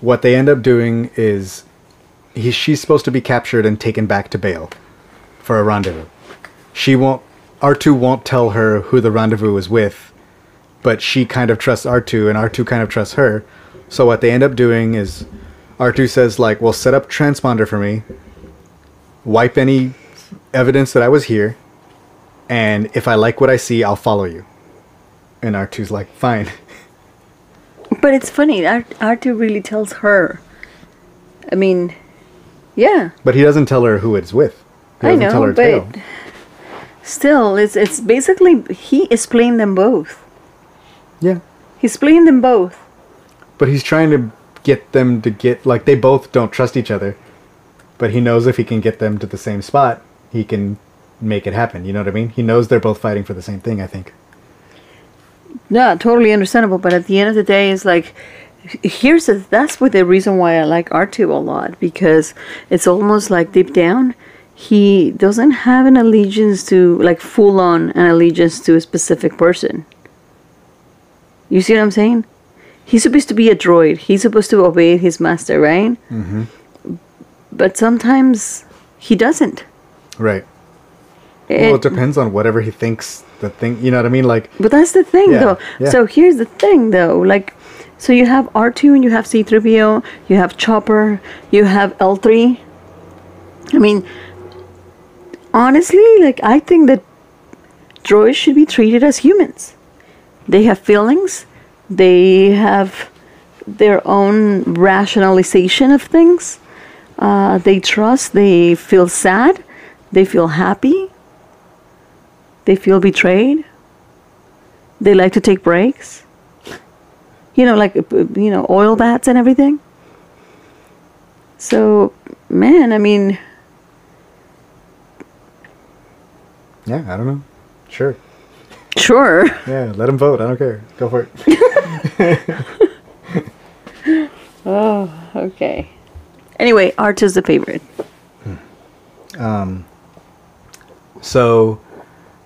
what they end up doing is he she's supposed to be captured and taken back to bail for a rendezvous. She won't. R2 won't tell her who the rendezvous is with, but she kind of trusts R2, and R2 kind of trusts her. So what they end up doing is R2 says like, "Well, set up transponder for me." wipe any evidence that I was here, and if I like what I see, I'll follow you. And R2's like, fine. But it's funny. R- R2 really tells her. I mean, yeah. But he doesn't tell her who it's with. He I doesn't tell know, her but tale. still, it's it's basically he is playing them both. Yeah. He's playing them both. But he's trying to get them to get, like, they both don't trust each other. But he knows if he can get them to the same spot, he can make it happen. You know what I mean? He knows they're both fighting for the same thing, I think. Yeah, totally understandable. But at the end of the day, it's like here's the, that's what the reason why I like R2 a lot because it's almost like deep down he doesn't have an allegiance to like full on an allegiance to a specific person. You see what I'm saying? He's supposed to be a droid. He's supposed to obey his master, right? Mm-hmm. But sometimes he doesn't. Right. Well, it depends on whatever he thinks the thing, you know what I mean? Like, But that's the thing, Yeah, though. yeah. So here's the thing, though. Like, so you have R2 and you have C3PO, you have Chopper, you have L3. I mean, honestly, like, I think that droids should be treated as humans. They have feelings, they have their own rationalization of things. Uh, they trust, they feel sad, they feel happy, they feel betrayed. They like to take breaks. You know, like, uh, you know, oil baths and everything. So, man, I mean, yeah, I don't know. Sure. sure. Yeah, let him vote. I don't care. Go for it. Oh, okay. Anyway, art is the favorite. Um, So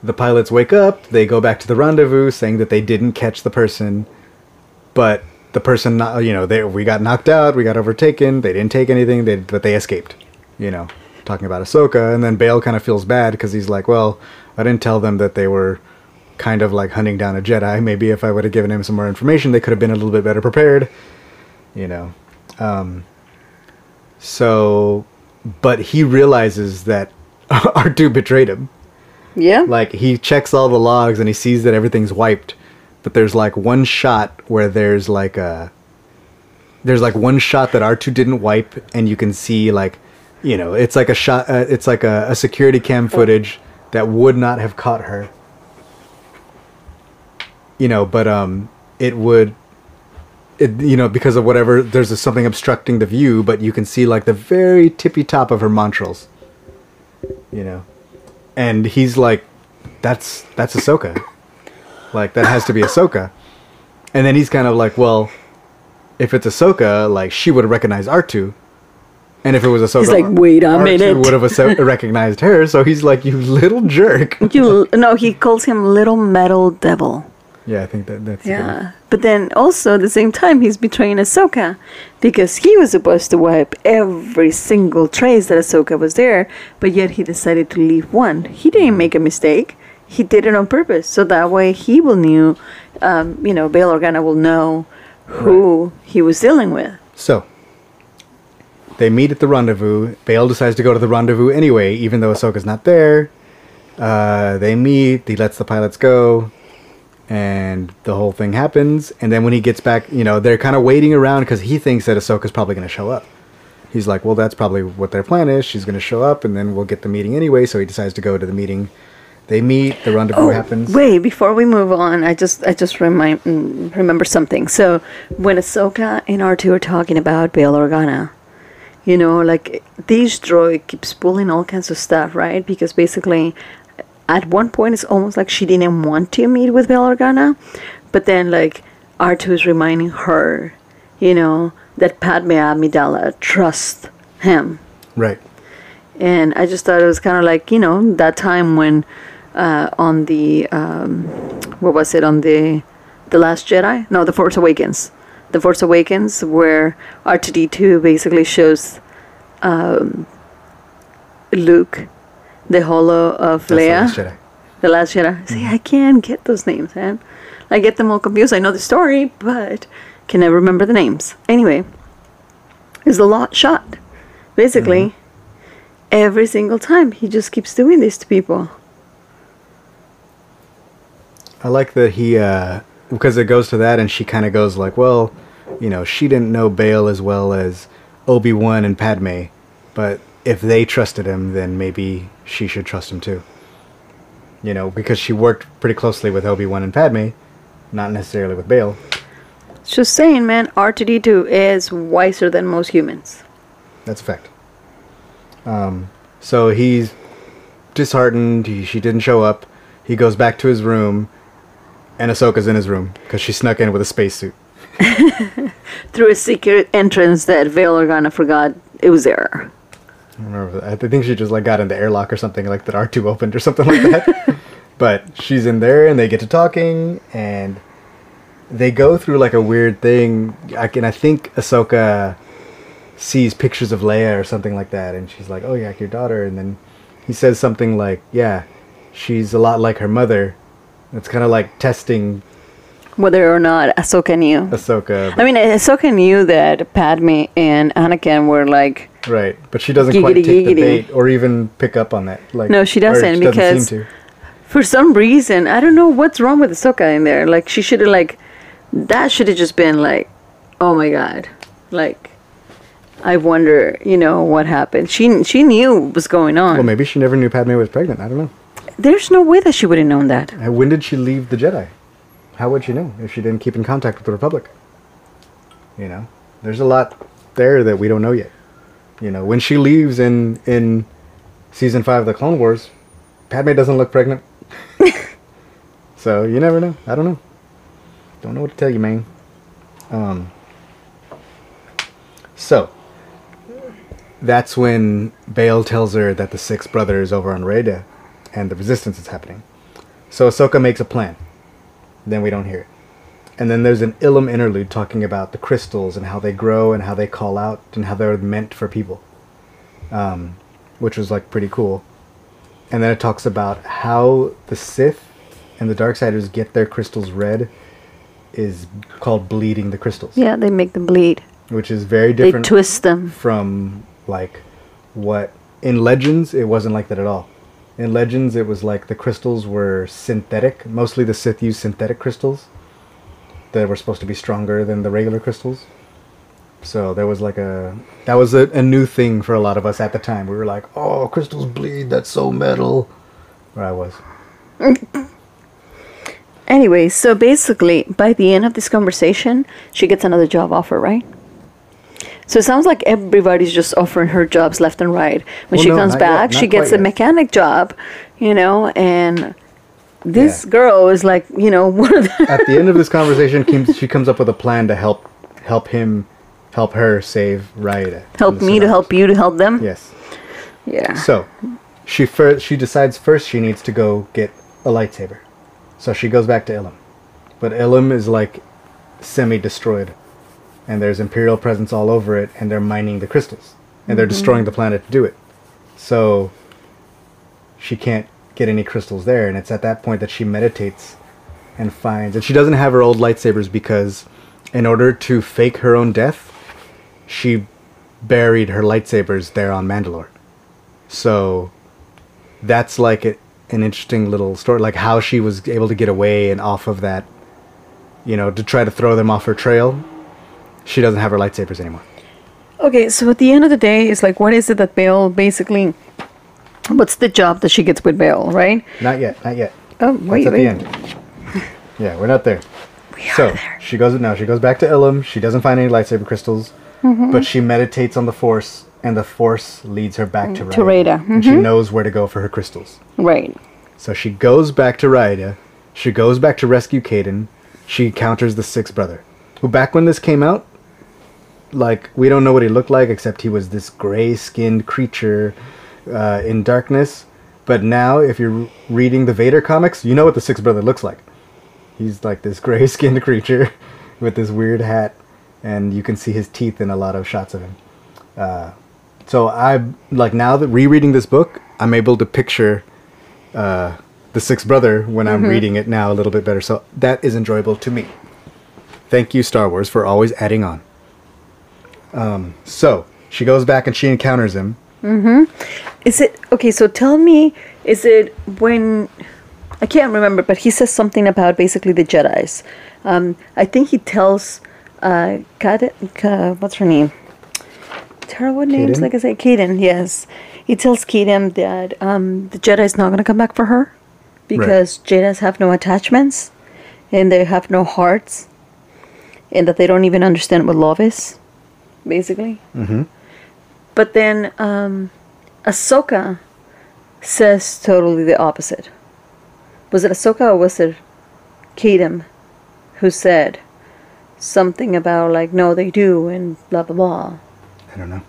the pilots wake up, they go back to the rendezvous saying that they didn't catch the person, but the person, not, you know, they we got knocked out, we got overtaken. They didn't take anything, they but they escaped. You know, talking about Ahsoka, and then Bail kind of feels bad because he's like, well, I didn't tell them that they were kind of like hunting down a Jedi. Maybe if I would have given him some more information, they could have been a little bit better prepared. You know, um, so, but he realizes that R2 betrayed him. Yeah. Like he checks all the logs and he sees that everything's wiped, but there's like one shot where there's like a there's like one shot that R2 didn't wipe and you can see like you know, it's like a shot uh, it's like a, a security cam footage that would not have caught her. You know, but um it would it, you know, because of whatever, there's a, something obstructing the view, but you can see like the very tippy top of her montrals. You know, and he's like, "That's that's Ahsoka. Like that has to be Ahsoka." And then he's kind of like, "Well, if it's Ahsoka, like she would recognize R2." And if it was Ahsoka, He's like, "Wait a R2 minute." would have Ahso- recognized her. So he's like, "You little jerk." You no, he calls him little metal devil. Yeah, I think that that's. Yeah. But then also at the same time he's betraying Ahsoka because he was supposed to wipe every single trace that Ahsoka was there, but yet he decided to leave one. He didn't make a mistake. He did it on purpose. So that way he will knew um, you know, Bail Organa will know who he was dealing with. So, they meet at the rendezvous. Bail decides to go to the rendezvous anyway, even though Ahsoka's not there. Uh, they meet. He lets the pilots go, and the whole thing happens. And then when he gets back, you know, they're kind of waiting around because he thinks that Ahsoka's probably going to show up. He's like, well, that's probably what their plan is. She's going to show up, and then we'll get the meeting anyway. So he decides to go to the meeting. They meet. The rendezvous happens. Oh, Wait, before we move on, I just I just remind mm, remember something. So when Ahsoka and R2 are talking about Bail Organa, you know, like this droid keeps pulling all kinds of stuff, right? Because basically, at one point, it's almost like she didn't want to meet with Bail Organa, but then like R2 is reminding her, you know, that Padme Amidala trusts him. Right. And I just thought it was kind of like, you know, that time when uh, on the, um, what was it, on the, the Last Jedi? No, The Force Awakens. The Force Awakens, where R2D2 basically shows um, Luke the Hollow of That's the Leia. Last Jedi. The Last Jedi. See, I can't get those names, man. I get them all confused. I know the story, but can never remember the names. Anyway, it's a lot shot. Basically, every single time he just keeps doing this to people. I like that he uh because it goes to that and she kind of goes like, well, you know, she didn't know Bail as well as Obi-Wan and Padme, but if they trusted him, then maybe she should trust him too. You know, because she worked pretty closely with Obi-Wan and Padme, not necessarily with Bail. Just saying, man, R2D2 is wiser than most humans. That's a fact. Um, so he's disheartened. He, she didn't show up. He goes back to his room, and Ahsoka's in his room because she snuck in with a spacesuit. Through a secret entrance that Bail Organa forgot it was there. I remember that. I think she just like got in the airlock or something like that R2 opened or something like that. but she's in there and they get to talking and they go through like a weird thing. I can I think Ahsoka sees pictures of Leia or something like that and she's like, "Oh yeah, your daughter." And then he says something like, "Yeah, she's a lot like her mother." It's kind of like testing Whether or not Ahsoka knew. Ahsoka. I mean, Ahsoka knew that Padme and Anakin were like right, but she doesn't quite Giggity, take the giggity. bait or even pick up on that. Like No, she doesn't, because- seem to. for some reason, I don't know what's wrong with Ahsoka in there. Like she should have like that should have just been like, oh my god, like I wonder, you know, what happened. She she knew what was going on. Well, maybe she never knew Padme was pregnant. I don't know. There's no way that she would have known that. Uh, When did she leave the Jedi? How would she know if she didn't keep in contact with the Republic? You know, there's a lot there that we don't know yet. You know, when she leaves in in season five of the Clone Wars, Padme doesn't look pregnant. so you never know. I don't know. Don't know what to tell you, man. Um. So that's when Bail tells her that the six brothers over on Raada and the resistance is happening. So Ahsoka makes a plan. Then we don't hear it. And then there's an Ilum interlude talking about the crystals and how they grow and how they call out and how they're meant for people, um, which was like pretty cool. And then it talks about how the Sith and the Darksiders get their crystals red is called bleeding the crystals, Yeah, they make them bleed. which is very different. They twist them. from like what in Legends it wasn't like that at all. In Legends it was like the crystals were synthetic. Mostly the Sith used synthetic crystals that were supposed to be stronger than the regular crystals. So there was like a that was a, a new thing for a lot of us at the time. We were like, "Oh, crystals bleed. That's so metal." Where I was. Anyway, so basically, by the end of this conversation, she gets another job offer, right? So it sounds like everybody's just offering her jobs left and right. When Well, she no, comes back, she gets a yet. mechanic job, you know, and this Yeah. girl is like, you know, one of the. At the end of this conversation, she comes up with a plan to help help him help her save Raada. help me to help you to help them. Yes. Yeah. So, she first she decides first she needs to go get a lightsaber. So she goes back to Ilum, but Ilum is like semi-destroyed, and there's Imperial presence all over it, and they're mining the crystals, and they're mm-hmm. destroying the planet to do it. So she can't get any crystals there, and it's at that point that she meditates and finds, and she doesn't have her old lightsabers because, in order to fake her own death, she buried her lightsabers there on Mandalore. So that's like a, an interesting little story, like how she was able to get away and off of that, you know, to try to throw them off her trail. She doesn't have her lightsabers anymore. Okay, so at the end of the day, it's like, what is it that Bail basically. What's the job that she gets with Bail, right? Not yet, not yet. Oh, That's wait, at wait. the end. Yeah, we're not there. We are so there. she goes now. She goes back to Ilum. She doesn't find any lightsaber crystals, Mm-hmm. but she meditates on the Force, and the Force leads her back to Raada. To Raada, And she knows where to go for her crystals. Right. So she goes back to Raada. She goes back to rescue Kaeden. She encounters the sixth brother, who back when this came out, like we don't know what he looked like except he was this gray-skinned creature uh, in darkness. But now, if you're reading the Vader comics, you know what the sixth brother looks like. He's like this gray-skinned creature with this weird hat, and you can see his teeth in a lot of shots of him. Uh, so I like now that rereading this book, I'm able to picture uh, the sixth brother when I'm reading it now a little bit better. So that is enjoyable to me. Thank you, Star Wars, for always adding on. Um, so she goes back and she encounters him. Is it okay? So tell me, is it when I can't remember, but he says something about basically the Jedi's. Um, I think he tells uh, Kad, Ka, what's her name? Tara, what names? Like I say, Kaeden. Yes, he tells Kaeden that um, the Jedi's not gonna come back for her because Jedi's have no attachments and they have no hearts, and that they don't even understand what love is, basically. Mm-hmm. But then um, Ahsoka says totally the opposite. Was it Ahsoka or was it Kaeden who said something about like no they do and blah blah blah? I don't know.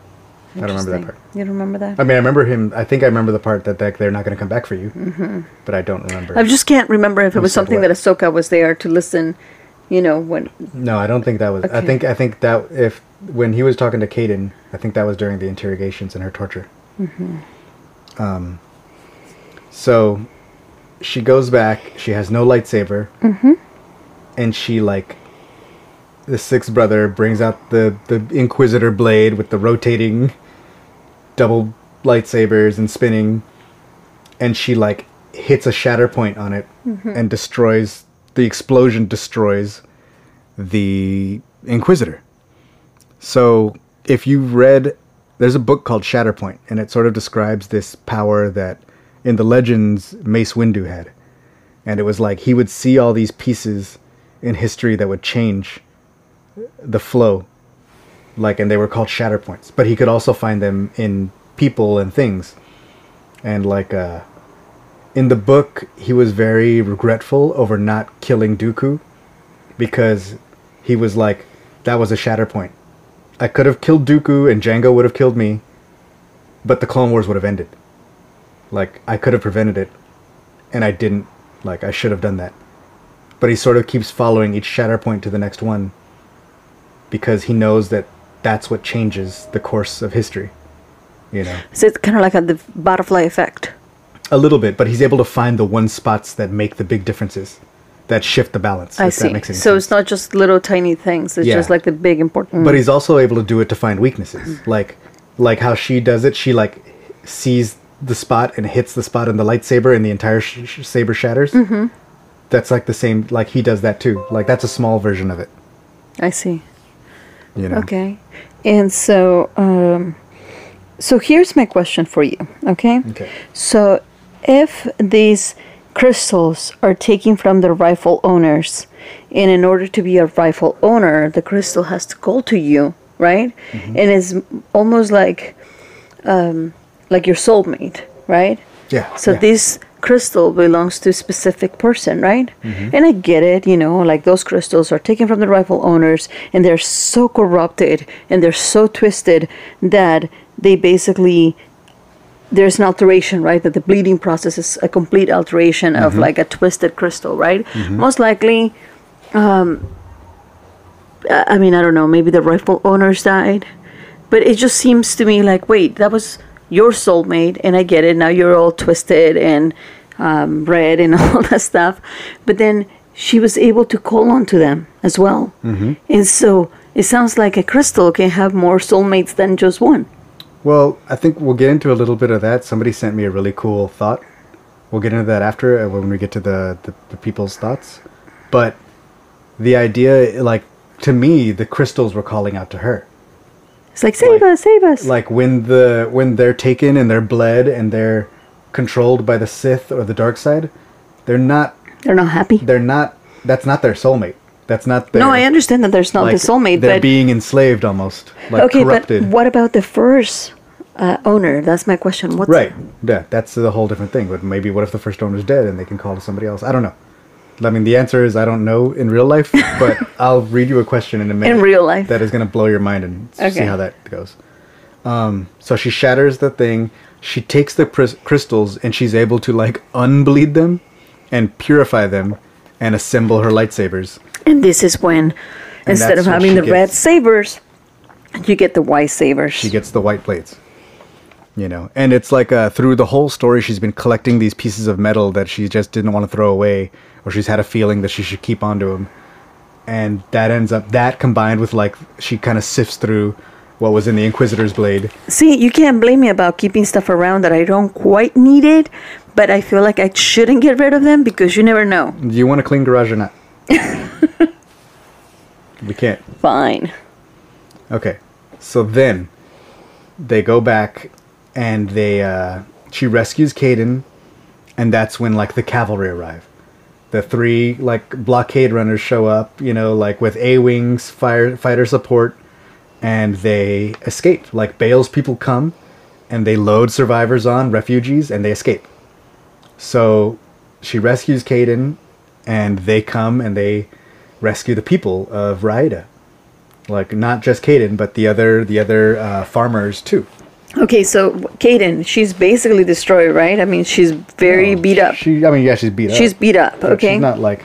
I don't remember that part. You don't remember that? I mean, I remember him. I think I remember the part that they're not going to come back for you, but I don't remember. I just can't remember if it was something what? that Ahsoka was there to listen. You know when No, I don't think that was. I think I think that if when he was talking to Kaeden, I think that was during the interrogations and her torture. Mm-hmm. Um. So, she goes back. She has no lightsaber, mm-hmm. and she like. The sixth brother brings out the the Inquisitor blade with the rotating, double lightsabers and spinning, and she like hits a shatter point on it mm-hmm. and destroys the explosion destroys the Inquisitor. So if you've read there's a book called Shatterpoint and it sort of describes this power that in the legends Mace Windu had. And it was like he would see all these pieces in history that would change the flow. Like and they were called shatter points. But he could also find them in people and things. And like uh in the book, he was very regretful over not killing Dooku because he was like, that was a shatter point. I could have killed Dooku and Jango would have killed me, but the Clone Wars would have ended. Like, I could have prevented it, and I didn't. Like, I should have done that. but he sort of keeps following each shatter point to the next one because he knows that that's what changes the course of history. You know, So it's kind of like a, the butterfly effect. A little bit, but he's able to find the one spots that make the big differences, that shift the balance. I see. That makes any So sense. it's not just little tiny things. It's Yeah. just like the big important. But he's also able to do it to find weaknesses, like like how she does it. She like sees the spot and hits the spot in the lightsaber, and the entire sh- sh- saber shatters. Mm-hmm. That's like the same. Like he does that too. Like that's a small version of it. I see. You know. Okay. And so, um, so here's my question for you. Okay. Okay. So, if these crystals are taken from the rifle owners, and in order to be a rifle owner, the crystal has to go to you, right? Mm-hmm. And it's almost like, um, like your soulmate, right? Yeah. So yeah. this crystal belongs to a specific person, right? Mm-hmm. And I get it, you know, like those crystals are taken from the rifle owners and they're so corrupted and they're so twisted that they basically there's an alteration, right? That the bleeding process is a complete alteration Mm-hmm. of like a twisted crystal, right? Most likely, um, I I mean, I don't know, maybe the rifle owners died, but it just seems to me like, wait, that was your soulmate, and I get it. Now you're all twisted and um, red and all that stuff, but then she was able to call on to them as well, mm-hmm. and so it sounds like a crystal can have more soulmates than just one. Well, I think we'll get into a little bit of that. Somebody sent me a really cool thought. We'll get into that after uh, when we get to the, the, the people's thoughts. But the idea, like, to me, the crystals were calling out to her. It's like save Like- us, save us. Like when the when they're taken and they're bled and they're controlled by the Sith or the dark side, they're not They're not happy. they're not that's not their soulmate. That's not their no, I understand that there's not like, the soulmate, They're but being enslaved almost. Like okay, corrupted. but what about the first uh, owner? That's my question. What's Right. Yeah, that's a whole different thing. But maybe what if the first owner's dead and they can call to somebody else? I don't know. I mean, the answer is I don't know in real life, but I'll read you a question in a minute. In real life. That is going to blow your mind and see how that goes. Um, so she shatters the thing. She takes the pris- crystals and she's able to like unbleed them and purify them and assemble her lightsabers. And this is when, instead of having the red sabers, you get the white sabers. she gets the white blades you know and it's like uh, through the whole story she's been collecting these pieces of metal that she just didn't want to throw away or she's had a feeling that she should keep onto them and that ends up that combined with like she kind of sifts through what was in the inquisitor's blade See, you can't blame me about keeping stuff around that I don't quite need it, but I feel like I shouldn't get rid of them because you never know. do you want a clean garage or not we can't Fine. Okay, so then they go back and they uh, she rescues Kaeden, and that's when like the cavalry arrive. The three like blockade runners show up, you know, like with A wings, fire fighter support, and they escape. Like Bail's people come, and they load survivors on refugees, and they escape. So she rescues Kaeden, and they come and they rescue the people of Raada like not just Kaeden, but the other the other uh, farmers too. Okay, so Kaeden, she's basically destroyed, right? I mean, she's very No, beat up. She, I mean, yeah, she's beat up. She's beat up, but okay? she's not like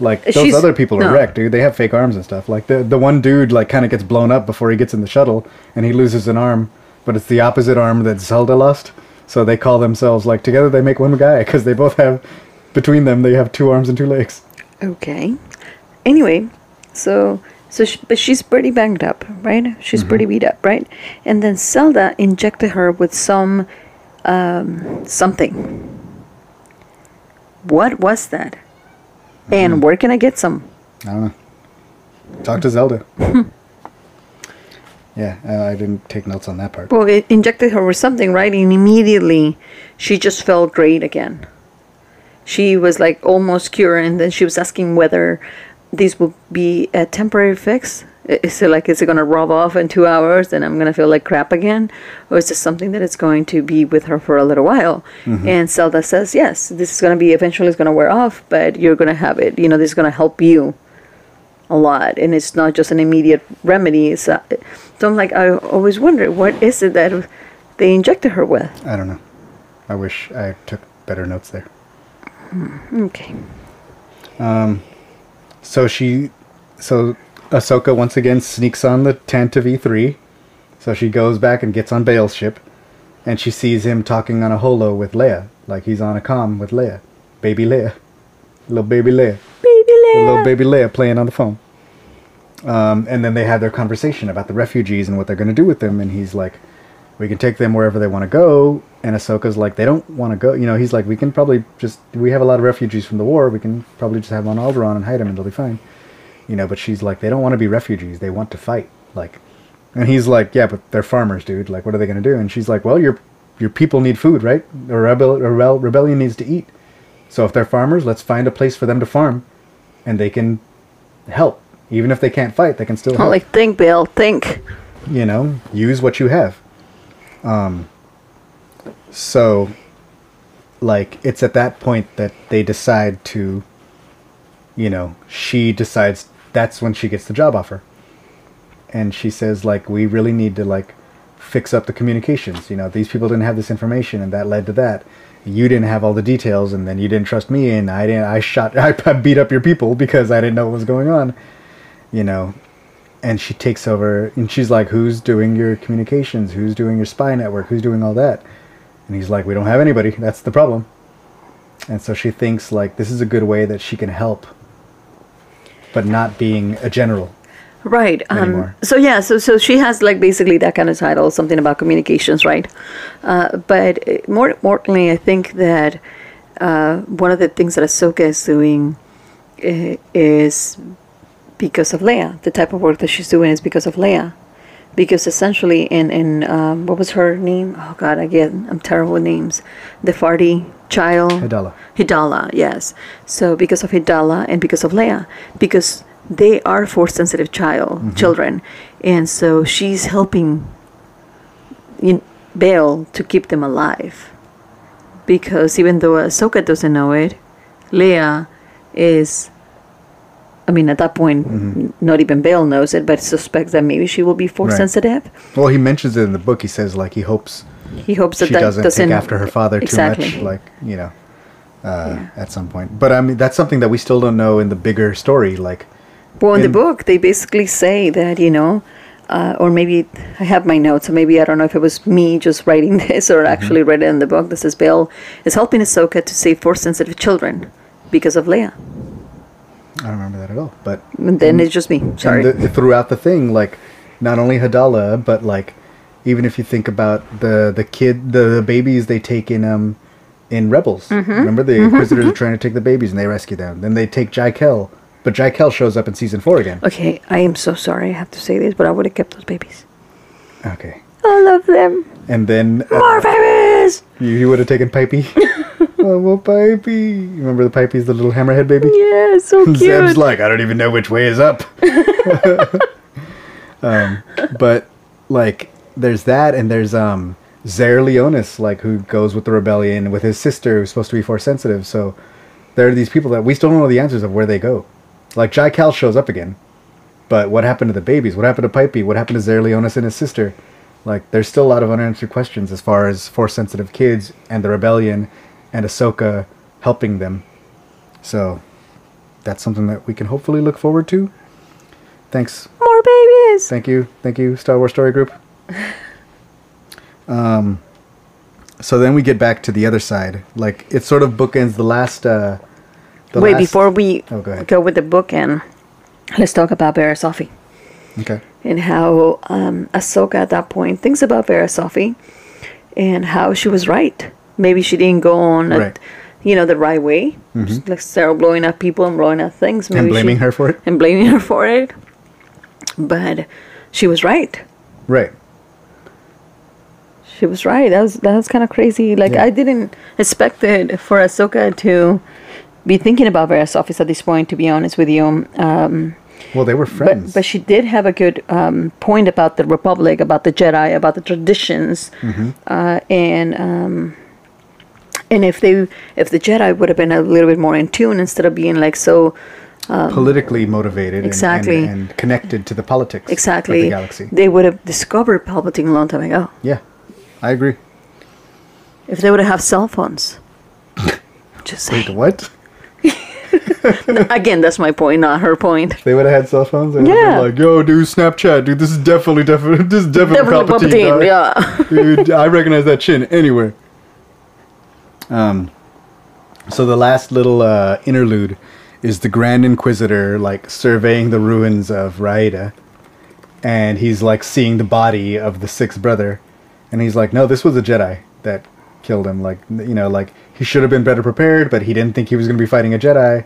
like those She's- other people are no. wrecked, dude. They have fake arms and stuff. Like the the one dude like kind of gets blown up before he gets in the shuttle, and he loses an arm, but it's the opposite arm that Zelda lost. So they call themselves like together they make one guy because they both have between them they have two arms and two legs. Okay. Anyway, so so she, but she's pretty banged up, right? She's pretty mm-hmm. beat up, right? And then Zelda injected her with some um, something. What was that? And mm-hmm. where can I get some? I don't know. Talk to Zelda. yeah, I, I didn't take notes on that part. Well, it injected her with something, right? And immediately she just felt great again. She was like almost cured, and then she was asking whether this would be a temporary fix. Is it like, is it going to rub off in two hours and I'm going to feel like crap again? Or is this something that it's going to be with her for a little while? Mm-hmm. And Zelda says, yes, this is going to be eventually it's going to wear off, but you're going to have it. You know, this is going to help you a lot and it's not just an immediate remedy it's so i'm like i always wonder what is it that they injected her with I don't know. I wish I took better notes there. Okay Um, so she, so Ahsoka once again sneaks on the Tantive 3. So she goes back and gets on Bail's ship, and she sees him talking on a holo with Leia, like he's on a comm with Leia, baby Leia, little baby Leia, Baby the little baby Leia playing on the phone. Um, and then they have their conversation about the refugees and what they're going to do with them. And he's like, we can take them wherever they want to go. And Ahsoka's like, they don't want to go. You know, he's like, we can probably just, we have a lot of refugees from the war. We can probably just have them on Alderaan and hide them and they'll be fine. You know, but she's like, they don't want to be refugees. They want to fight. Like, and he's like, yeah, but they're farmers, dude. Like, what are they going to do? And she's like, well, your, your people need food, right? A, rebel, a rebel, rebellion needs to eat. So if they're farmers, let's find a place for them to farm and they can help. Even if they can't fight, they can still help like think, Bill, think. you know use what you have um so like it's at that point that they decide to you know she decides that's when she gets the job offer. And she says like we really need to like fix up the communications. You know these people didn't have this information and that led to that. You didn't have all the details and then you didn't trust me and i didn't i shot i beat up your people because i didn't know what was going on. You know and she takes over and she's like who's doing your communications? Who's doing your spy network? Who's doing all that? And he's like we don't have anybody. That's the problem. And so she thinks like this is a good way that she can help but not being a general Right. Um, so yeah, so so she has like basically that kind of title, something about communications, right? Uh, but uh, more importantly, I think that uh, one of the things that Ahsoka is doing uh, is because of Leia. The type of work that she's doing is because of Leia. Because essentially, in in um, what was her name? Oh God, again, I'm terrible with names. The Fardi child. Hedala. Hedala, yes. So because of Hedala and because of Leia, because they are force sensitive child children, and so she's helping in Bail to keep them alive. Because even though Ahsoka doesn't know it, Leia is. I mean, at that point, n- not even Bail knows it, but suspects that maybe she will be force Right. sensitive. well he mentions it in the book he says like he hopes He hopes that she that doesn't, doesn't take after her father exactly. too much like you know uh, at some point but i mean that's something that we still don't know in the bigger story like Well, in the book, they basically say that, you know, uh, or maybe I have my notes, so maybe I don't know if it was me just writing this or actually read it in the book. This is Bill is helping Ahsoka to save force sensitive children because of Leia. I don't remember that at all but And then it's just me. Sorry. The, throughout the thing, like not only Hedala, but like even if you think about the the kid, the, the babies they take in um in Rebels. Mm-hmm. Remember the Inquisitors are trying to take the babies and they rescue them. Then they take Jai Kell, but Jai Kell shows up in season four again. okay, I am so sorry. I have to say this, but I would have kept those babies. Okay, I love them. and then uh, More babies. you, you would have taken Pypey. oh, well, Pypey. You Remember the Pypey's the little hammerhead baby. Yeah, so cute. Zeb's like, I don't even know which way is up. um, but like, there's that, and there's um, Zare Leonis, like who goes with the rebellion with his sister, who's supposed to be force sensitive. So there are these people that we still don't know the answers of where they go. Like Jai Kell shows up again, but what happened to the babies? What happened to Pypey? What happened to Zare Leonis and his sister? Like, there's still a lot of unanswered questions as far as force sensitive kids and the rebellion, and Ahsoka helping them. So that's something that we can hopefully look forward to. Thanks. More babies. Thank you. Thank you, Star Wars Story Group. Um, so then we get back to the other side. Like, it sort of bookends the last. Uh, the Wait, last- before we Oh, go go with the book and let's talk about Barriss Offee. Okay. and how um, Ahsoka at that point thinks about Barriss Offee and how she was right. Maybe she didn't go on, Right. Mm-hmm. you know, the right way. Just Like Sarah blowing up people and blowing up things. Maybe And blaming she- her for it? And blaming her for it. But she was right. Right. She was right. That was that was kind of crazy. Like Yeah. I didn't expect it for Ahsoka to be thinking about Barriss Offee at this point. To be honest with you, um, Well, they were friends. But, but she did have a good um, point about the Republic, about the Jedi, about the traditions, Mm-hmm. uh, and um, and if they if the Jedi would have been a little bit more in tune instead of being like so politically motivated and- um, exactly. and, and connected to the politics of exactly, the galaxy. they would have discovered Palpatine a long time ago. Yeah, I agree. If they would have had cell phones, just Wait, saying. what? Again, that's my point, not her point. If they would have had cell phones, they would have Yeah. been like, "Yo, dude, Snapchat, dude, this is definitely, definitely, this is definitely, Definitely Palpatine, Palpatine, yeah. dude. I recognize that chin anywhere." Um, so the last little uh, interlude is the Grand Inquisitor like surveying the ruins of Raada, and he's like seeing the body of the sixth brother, and he's like, "No, this was a Jedi that killed him. Like, you know, like he should have been better prepared, but he didn't think he was going to be fighting a Jedi."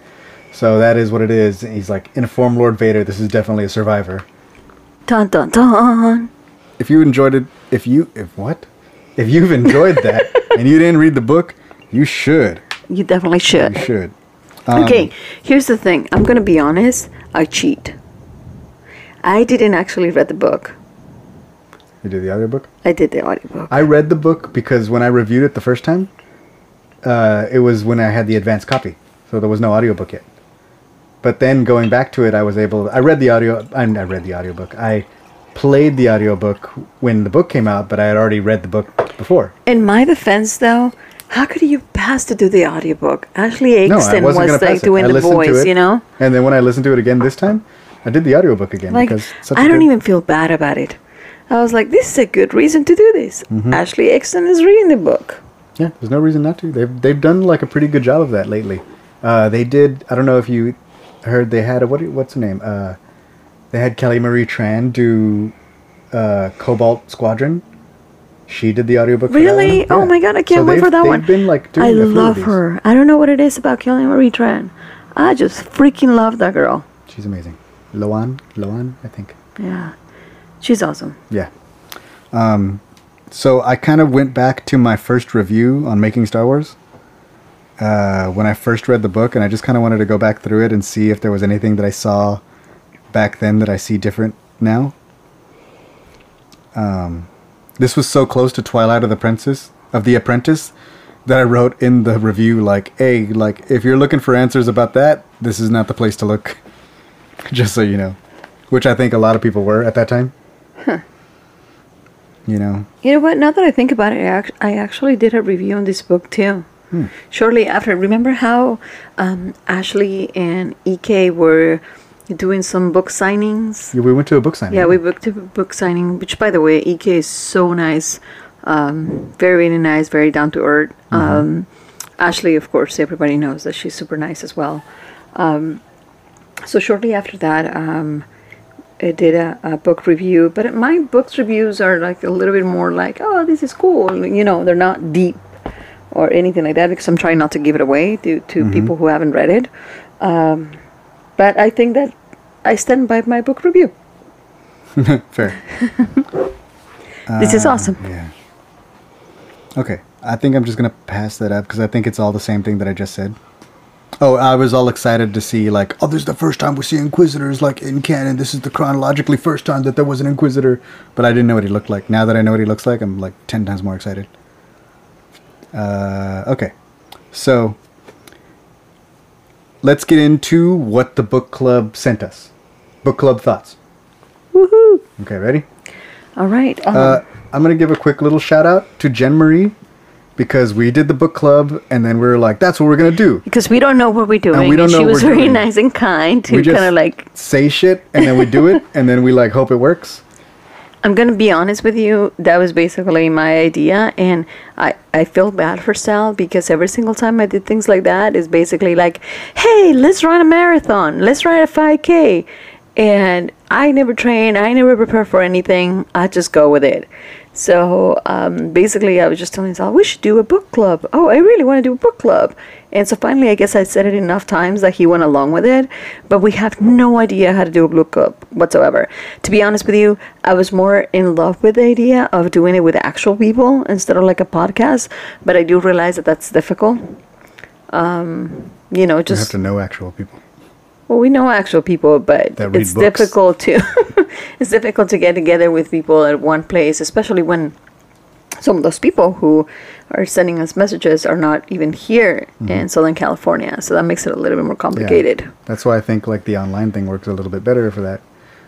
So that is what it is. He's like, inform Lord Vader, this is definitely a survivor. Dun dun dun. If you enjoyed it, if you, if what? If you've enjoyed that and you didn't read the book, you should. You definitely should. You should. Um, okay, here's the thing. I'm gonna be honest. I cheat. I didn't actually read the book. You did the audiobook? I did the audiobook. I read the book because when I reviewed it the first time, uh, it was when I had the advanced copy. So there was no audiobook yet. But then going back to it, I was able. I read the audio. I, I read the audiobook. I played the audiobook when the book came out, but I had already read the book before. In my defense, though, how could you pass to do the audiobook? Ashley No, wasn't gonna pass like it. doing I the voice, it, you know? And then when I listened to it again this time, I did the audiobook again Like, because such a I don't even feel bad about it. I was like, this is a good reason to do this. Mm-hmm. Ashley Eckstein is reading the book. Yeah, there's no reason not to. They've they've done like a pretty good job of that lately. Uh, they did. I don't know if you heard they had a what? What's her name? Uh, they had Kelly Marie Tran do uh, Cobalt Squadron. She did the audiobook. Really? Oh my god, I can't So wait for that they've one. been like doing I a few of love her. I don't know what it is about Kelly Marie Tran. I just freaking love that girl. She's amazing. Loan, Loan, I think. Yeah. She's awesome. Yeah. Um, so I kind of went back to my first review on making Star Wars. Uh, when I first read the book, and I just kind of wanted to go back through it and see if there was anything that I saw back then that I see different now. Um, this was so close to Twilight of the Princess of the Apprentice that I wrote in the review like, "Hey, like if you're looking for answers about that, this is not the place to look." just so you know, which I think a lot of people were at that time. Huh. You know, You know what? Now that I think about it, I, act- I actually did a review on this book too. Hmm. Shortly after, remember how um, Ashley and Ek were doing some book signings? Yeah, we went to a book signing. Yeah, we booked a book signing, which, by the way, Ek is so nice. Um, very, very nice, very down to earth. Mm-hmm. Um, Ashley, of course, everybody knows that she's super nice as well. Um, so, shortly after that, um, I did a, a book review, but my books reviews are like a little bit more like, oh, this is cool. You know, they're not deep or anything like that because I'm trying not to give it away to, to people who haven't read it. Um, but I think that I stand by my book review. Fair. this is Uh, awesome. Yeah. Okay. I think I'm just gonna pass that up because I think it's all the same thing that I just said. Oh, I was all excited to see like, oh, this is the first time we see Inquisitors like in canon. This is the chronologically first time that there was an Inquisitor, but I didn't know what he looked like. Now that I know what he looks like, I'm like ten times more excited. Uh, okay, so let's get into what the book club sent us. Book club thoughts. Woohoo! Okay, ready? All right. Uh, I'm gonna give a quick little shout out to Jen Marie because we did the book club and then we were like, "That's what we're gonna do." because we don't know what we're doing. And we don't she know what was very doing. nice and kind to we just kind of like. say shit and then we do it and then we like hope it works. I'm gonna be honest with you. That was basically my idea, and I I feel bad for Sal because every single time I did things like that is basically like, hey, let's run a marathon, let's run a 5K, and I never train, I never prepare for anything. I just go with it. So um, basically, I was just telling Sal, we should do a book club. Oh, I really want to do a book club. And so finally, I guess I said it enough times that he went along with it. But we have no idea how to do a book club whatsoever. To be honest with you, I was more in love with the idea of doing it with actual people instead of like a podcast. But I do realize that that's difficult. Um, you know, You have just to know actual people. Well, we know actual people, but it's books. difficult to it's difficult to get together with people at one place, especially when some of those people who are sending us messages are not even here in Southern California. So that makes it a little bit more Mm-hmm. Yeah. complicated. That's why I think like the online thing works a little bit better for that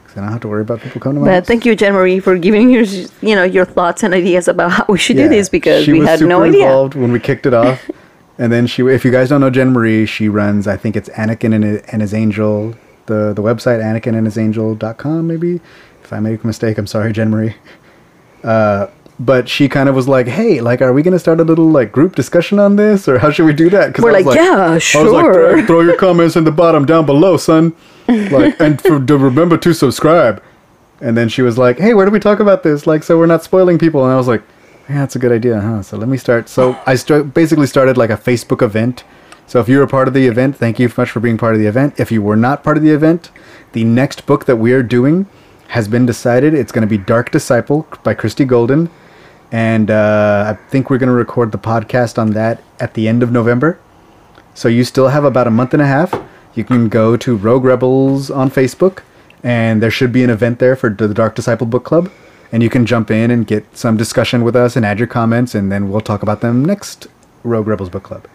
because I don't have to worry about people coming to my But house. thank you, Jen Marie, for giving your you know your thoughts and ideas about how we should Yeah, do this because she we was had no idea. involved when we kicked it off. And then she, if you guys don't know Jen Marie, she runs, I think it's Anakin and, and his angel, the, the website, anakinandhisangel.com, maybe. If I make a mistake, I'm sorry, Jen Marie. Uh, but she kind of was like, "Hey, like, are we gonna start a little like group discussion on this, or how should we do that?" 'Cause We're like, "Yeah, I sure." was like, throw, throw your comments in the bottom down below, son. Like, and for, to remember to subscribe. And then she was like, "Hey, where do we talk about this? Like, so we're not spoiling people." And I was like, "Yeah, that's a good idea, huh?" So let me start. So I st- basically started like a Facebook event. So if you were part of the event, thank you so much for being part of the event. If you were not part of the event, the next book that we are doing has been decided. It's going to be Dark Disciple by Christie Golden and uh, I think we're going to record the podcast on that at the end of November. So you still have about a month and a half. You can go to Rogue Rebels on Facebook, and there should be an event there for the Dark Disciple Book Club. And you can jump in and get some discussion with us and add your comments, and then we'll talk about them next Rogue Rebels Book Club.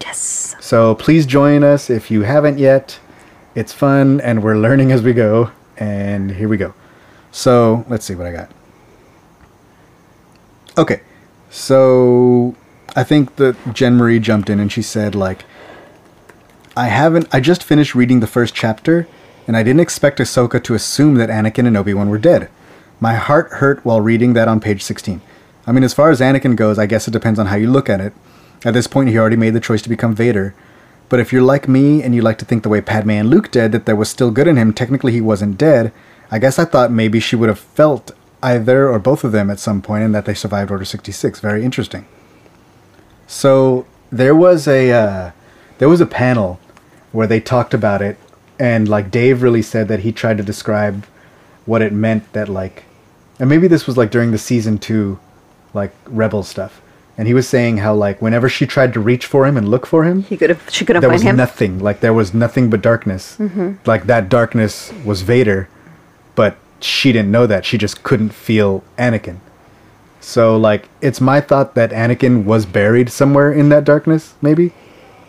Yes. So please join us if you haven't yet. It's fun, and we're learning as we go. And here we go. So let's see what I got. Okay, so I think that Jen Marie jumped in and she said like, I haven't. I just finished reading the first chapter, and I didn't expect Ahsoka to assume that Anakin and Obi Wan were dead. My heart hurt while reading that on page 16. I mean, as far as Anakin goes, I guess it depends on how you look at it. At this point, he already made the choice to become Vader. But if you're like me and you like to think the way Padme and Luke did, that there was still good in him, technically he wasn't dead, I guess I thought maybe she would have felt either or both of them at some point and that they survived Order 66. Very interesting. So there was a uh, there was a panel where they talked about it and like Dave really said that he tried to describe what it meant that like and maybe this was like during the season 2 like rebel stuff and he was saying how like whenever she tried to reach for him and look for him he could have she could have there find was him nothing like there was nothing but darkness mm-hmm. like that darkness was vader but she didn't know that. She just couldn't feel Anakin. So like it's my thought that Anakin was buried somewhere in that darkness, maybe.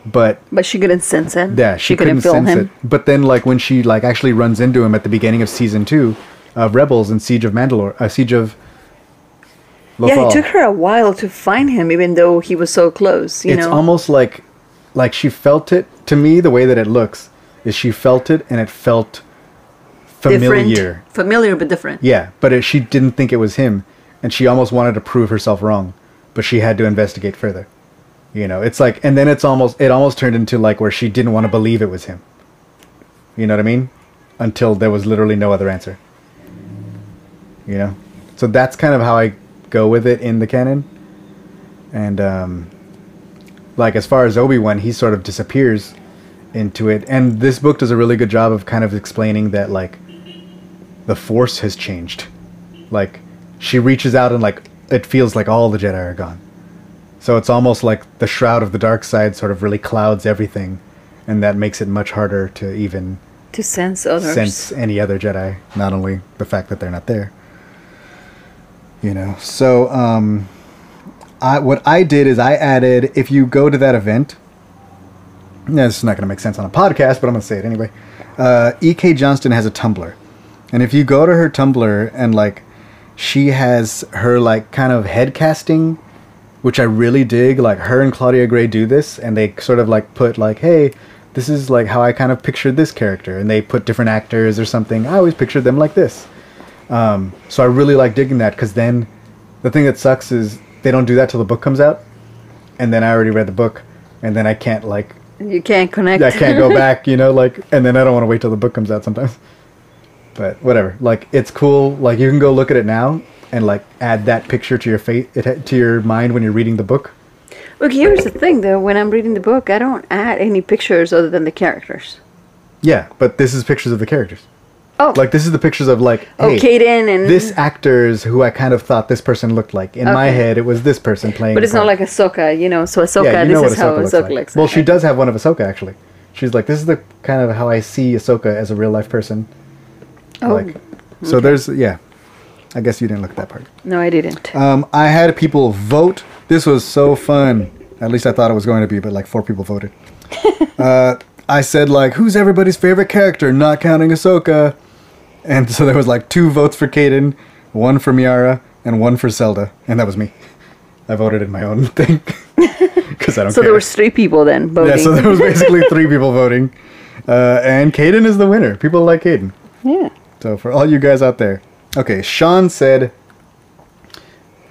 But But she couldn't sense it. Yeah, she, she couldn't, couldn't, sense him. it. But then like when she like actually runs into him at the beginning of season two of Rebels and Siege of Mandalore, uh, Siege of yeah, it took her a while to find him, even though he was so close. You it's know, almost like like she felt it to me the way that it looks is she felt it and it felt familiar different, familiar but different. Yeah, but it, she didn't think it was him, and she almost wanted to prove herself wrong, but she had to investigate further. You know, it's like, and then it's almost, it almost turned into like where she didn't want to believe it was him. You know what I mean? Until there was literally no other answer. You know, so that's kind of how I go with it in the canon. And um, like as far as Obi Wan, he sort of disappears into it, and this book does a really good job of kind of explaining that like the force has changed. Like she reaches out and like it feels like all the Jedi are gone. So it's almost like the shroud of the dark side sort of really clouds everything, and that makes it much harder to even to sense others. sense any other Jedi. Not only the fact that they're not there. You know. So um, I what I did is I added if you go to that event. This is not going to make sense on a podcast, but I'm going to say it anyway. Uh, E.K. Johnston has a Tumblr and if you go to her Tumblr and like she has her like kind of head casting, which I really dig. Like her and Claudia Gray do this, and they sort of like put like, hey, this is like how I kind of pictured this character, and they put different actors or something. I always pictured them like this. Um, so I really like digging that because then the thing that sucks is they don't do that till the book comes out, and then I already read the book, and then I can't like you can't connect. I can't go back, you know, like, and then I don't want to wait till the book comes out sometimes. But whatever, like it's cool. Like you can go look at it now and like add that picture to your face, it to your mind when you're reading the book. Look, here's the thing though. When I'm reading the book, I don't add any pictures other than the characters. Yeah, but this is pictures of the characters. Oh, Like this is the pictures of like, oh, hey, Kaeden and this actor's who I kind of thought this person looked like. In my head, it was this person playing. But it's not like Ahsoka, you know. So Ahsoka, yeah, you know this what is how Ahsoka looks Ahsoka like. looks. Well, she does have one of Ahsoka actually. She's like, this is the kind of how I see Ahsoka as a real life person. Oh, Like, so there's yeah. I guess you didn't look at that part. no, I didn't. Um, I had people vote. This was so fun. At least I thought it was going to be, but like four people voted. uh, I said like, who's everybody's favorite character, not counting Ahsoka? And so there was like two votes for Kaeden, one for Miara, and one for Zelda, and that was me. I voted in my own thing because I don't So care. there was three people then voting. yeah, so there was basically three people voting, uh, and Kaeden is the winner. People like Kaeden. yeah. So for all you guys out there, okay, Sean said,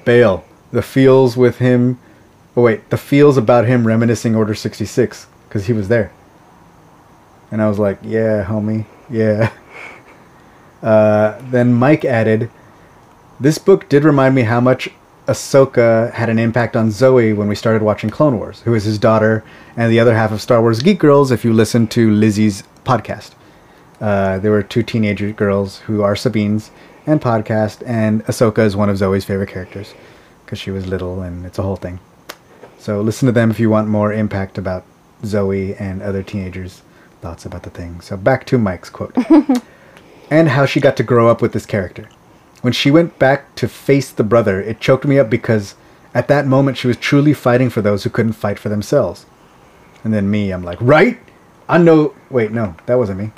Bail, the feels with him. Oh wait, the feels about him reminiscing Order sixty six because he was there. And I was like, yeah, homie, yeah. Uh, then Mike added, this book did remind me how much Ahsoka had an impact on Zoe when we started watching Clone Wars, who is his daughter and the other half of Star Wars Geek Girls. If you listen to Lizzie's podcast. Uh, there were two teenager girls who are Sabines and podcast, and Ahsoka is one of Zoe's favorite characters because she was little and it's a whole thing. So listen to them if you want more impact about Zoe and other teenagers' thoughts about the thing. So back to Mike's quote. and how she got to grow up with this character. When she went back to face the brother, it choked me up because at that moment she was truly fighting for those who couldn't fight for themselves. And then me, I'm like, right? I know. Wait, no, that wasn't me.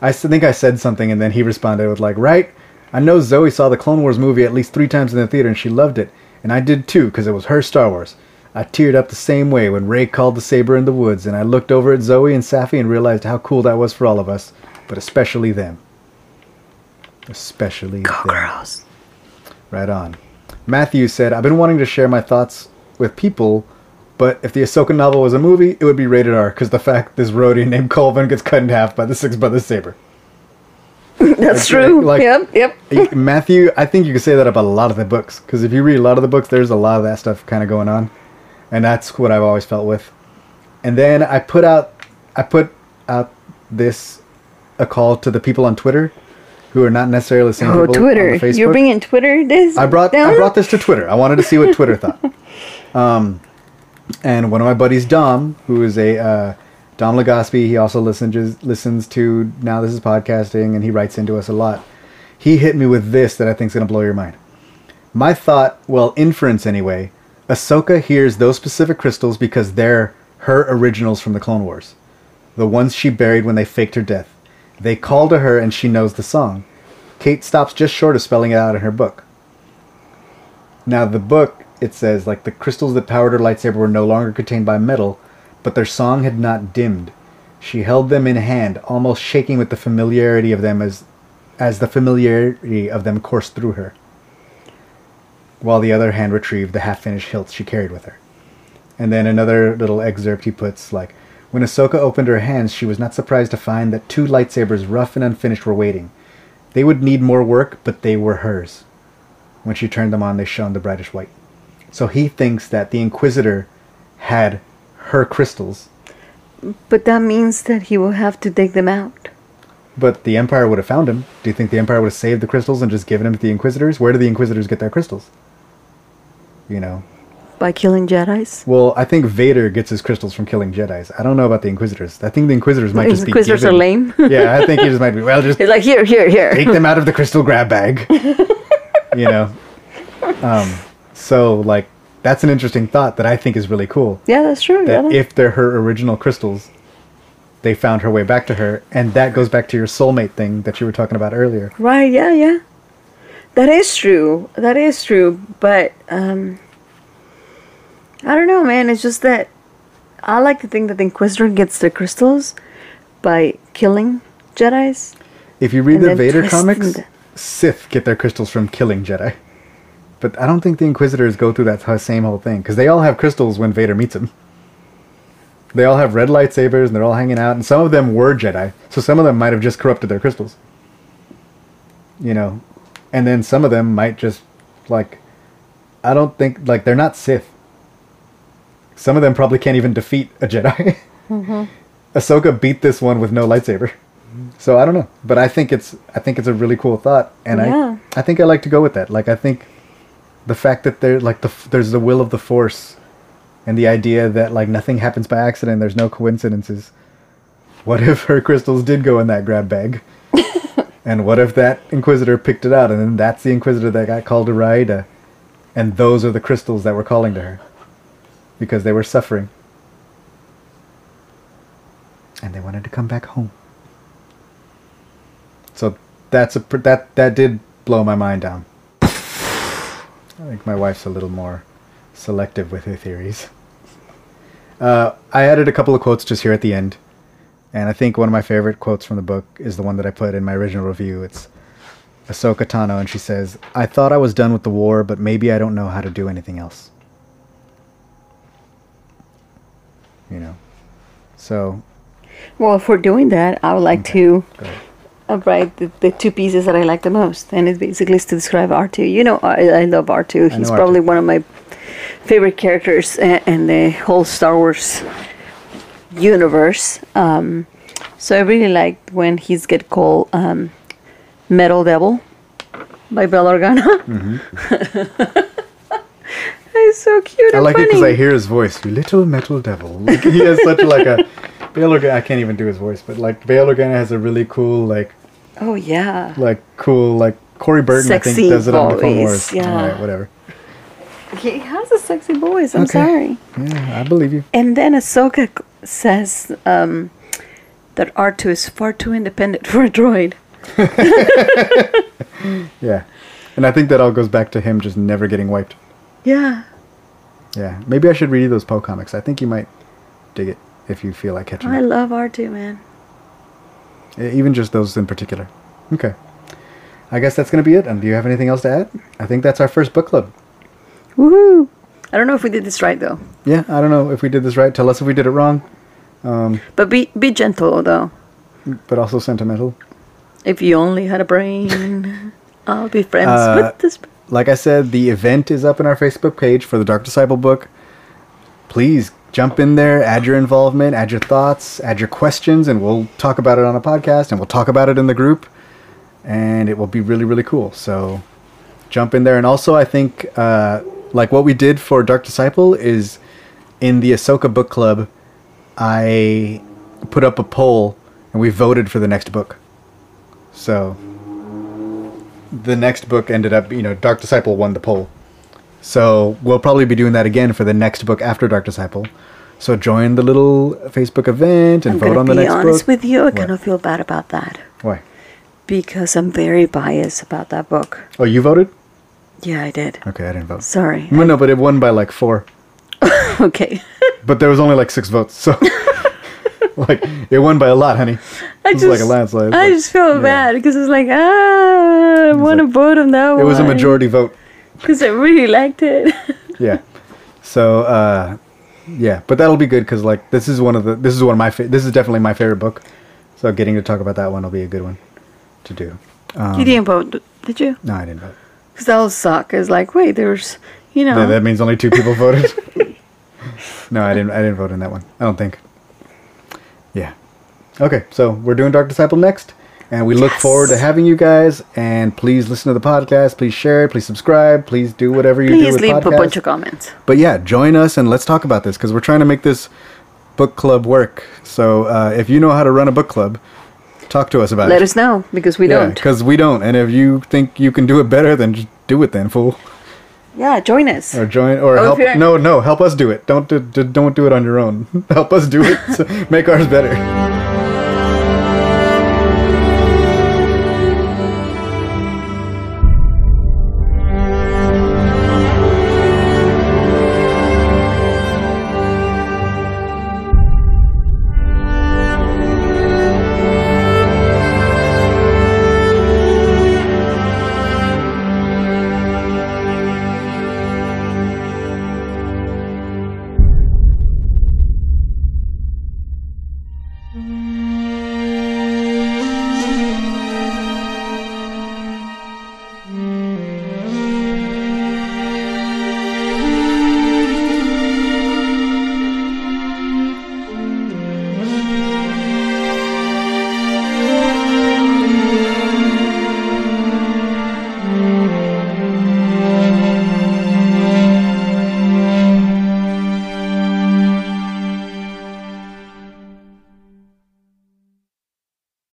I think I said something, and then he responded with like, "Right, I know Zoe saw the Clone Wars movie at least three times in the theater, and she loved it, and I did too, because it was her Star Wars. I teared up the same way when Rey called the saber in the woods, and I looked over at Zoe and Safi and realized how cool that was for all of us, but especially them. Especially Go them. girls. Right on. Matthew said, I've been wanting to share my thoughts with people, but if the Ahsoka novel was a movie, it would be rated R because the fact this roadie named Colvin gets cut in half by the Six Brothers Saber. That's true. like- yep, yep. Matthew, I think you could say that about a lot of the books because if you read a lot of the books, there's a lot of that stuff kind of going on, and that's what I've always felt with. And then I put out, I put out this a call to the people on Twitter who are not necessarily the same Oh, people Twitter. on Facebook. You're bringing Twitter this I brought down? I brought this to Twitter. I wanted to see what Twitter thought. Um, and one of my buddies, Dom, who is a uh, Dom Legaspi, he also listens listens to now this is podcasting, and he writes into us a lot. He hit me with this that I think is going to blow your mind. My thought, well, inference anyway. Ahsoka hears those specific crystals because they're her originals from the Clone Wars, the ones she buried when they faked her death. They call to her, and she knows the song. Kate stops just short of spelling it out in her book. Now, the book, it says, like, the crystals that powered her lightsaber were no longer contained by metal, but their song had not dimmed. She held them in hand, almost shaking with the familiarity of them as, as the familiarity of them coursed through her, while the other hand retrieved the half-finished hilts she carried with her. And then another little excerpt he puts, like, when Ahsoka opened her hands, she was not surprised to find that two lightsabers, rough and unfinished, were waiting. They would need more work, but they were hers. When she turned them on, they shone the brightest white. So he thinks that the Inquisitor had her crystals, But that means that he will have to dig them out. but the Empire would have found him. Do you think the Empire would have saved the crystals and just given them to the Inquisitors? Where do the Inquisitors get their crystals? You know. By killing Jedi's? Well, I think Vader gets his crystals from killing Jedi's. I don't know about the Inquisitors. I think the Inquisitors might just be Inquisitors are lame. yeah, I think he just might be. Well, just He's like, here, here, here. take them out of the crystal grab bag. you know. Um, so like that's an interesting thought that I think is really cool. Yeah, that's true. That yeah. if they're her original crystals, they found her way back to her, and that goes back to your soulmate thing that you were talking about earlier. Right, yeah, yeah. That is true. That is true. But um I don't know, man. It's just that I like to think that the Inquisitor gets the crystals by killing Jedi's. If you read the Vader comics, the- Sith get their crystals from killing Jedi. But I don't think the Inquisitors go through that same whole thing because they all have crystals when Vader meets them. They all have red lightsabers and they're all hanging out, and some of them were Jedi, so some of them might have just corrupted their crystals. You know, and then some of them might just like, I don't think like they're not Sith. Some of them probably can't even defeat a Jedi. Mm-hmm. Ahsoka beat this one with no lightsaber. So I don't know, but I think it's I think it's a really cool thought, and Yeah. I I think I like to go with that. Like I think the fact that there like the there's the will of the force, and the idea that like nothing happens by accident. There's no coincidences. What if her crystals did go in that grab bag? and what if that inquisitor picked it out, and then that's the inquisitor that got called to Raada, and those are the crystals that were calling to her, because they were suffering, and they wanted to come back home. So that's a pr- that that did blow my mind down. I think my wife's a little more selective with her theories. Uh, I added a couple of quotes just here at the end, and I think one of my favorite quotes from the book is the one that I put in my original review. It's Ahsoka Tano, and she says, "I thought I was done with the war, but maybe I don't know how to do anything else." You know, so Well, if we're doing that, I would like to write the, the two pieces that I like the most, and it basically is to describe R2. You know, I, I love R2. He's probably R2. one of my favorite characters in, in the whole Star Wars universe. Um, so I really liked when he's get called um, Metal Devil by Bail Organa. He's so cute Mm-hmm. I like it because I hear his voice. You little metal devil. Like, he has such like a Bail Organa. I can't even do his voice, but like Bail Organa has a really cool like oh yeah. like cool like Corey Burton. I Sexy think does it on the Clone Wars. yeah. Whatever. He has a sexy voice. I'm Okay. sorry. Yeah, I believe you. And then Ahsoka says um, that R2 is far too independent for a droid. Yeah, and I think that all goes back to him just never getting wiped. Yeah. Yeah, maybe I should read those Poe comics. I think you might dig it if you feel like catching I it. love R2, man. Even just those in particular. Okay. I guess that's gonna be it. And do you have anything else to add? I think that's our first book club. Woohoo! I don't know if we did this right though. Yeah, I don't know if we did this right. Tell us if we did it wrong. Um, But be be gentle though. but also sentimental. If you only had a brain, I'll be friends Uh, with this. Like I said, the event is up in our Facebook page for the Dark Disciple book. Please jump in there, add your involvement, add your thoughts, add your questions, and we'll talk about it on a podcast and we'll talk about it in the group. And it will be really, really cool. So jump in there. And also, I think, uh, like what we did for Dark Disciple is in the Ahsoka book club, I put up a poll and we voted for the next book. So the next book ended up, you know, Dark Disciple won the poll. So we'll probably be doing that again for the next book after Dark Disciple. So join the little Facebook event and I'm vote on the be honest with you. I What? kind of feel bad about that Why? because I'm very biased about that book. Oh, you voted? Yeah, I did. Okay, I didn't vote. Sorry. No, no, but it won by like four. okay. But there was only like six votes, so like it won by a lot, honey. I It was like a landslide. I Like, just feel yeah. bad because it's like ah, I want to vote on that one. It was a majority vote. Because I really liked it. Yeah. So uh, yeah, but that'll be good because like this is one of the this is one of my fa- this is definitely my favorite book. So getting to talk about that one will be a good one to do. Um, you didn't vote, did you? No, I didn't vote. Because that'll suck. It's like wait, there's you know. That, that means only two people voted. no, I didn't. I didn't vote in that one. I don't think. Yeah. Okay, so we're doing Dark Disciple next, and we look forward to having you guys. And please listen to the podcast. Please share it. Please subscribe. Please do whatever you do Please leave a bunch of comments. But yeah, join us and let's talk about this because we're trying to make this book club work. So uh, if you know how to run a book club, talk to us about Let it. Let us know because we yeah, don't. because we don't. And if you think you can do it better, then just do it then, fool. Yeah, join us. Or join, or Oh, help. No, no, help us do it. Don't do, do, don't do it on your own. help us do it. make ours better.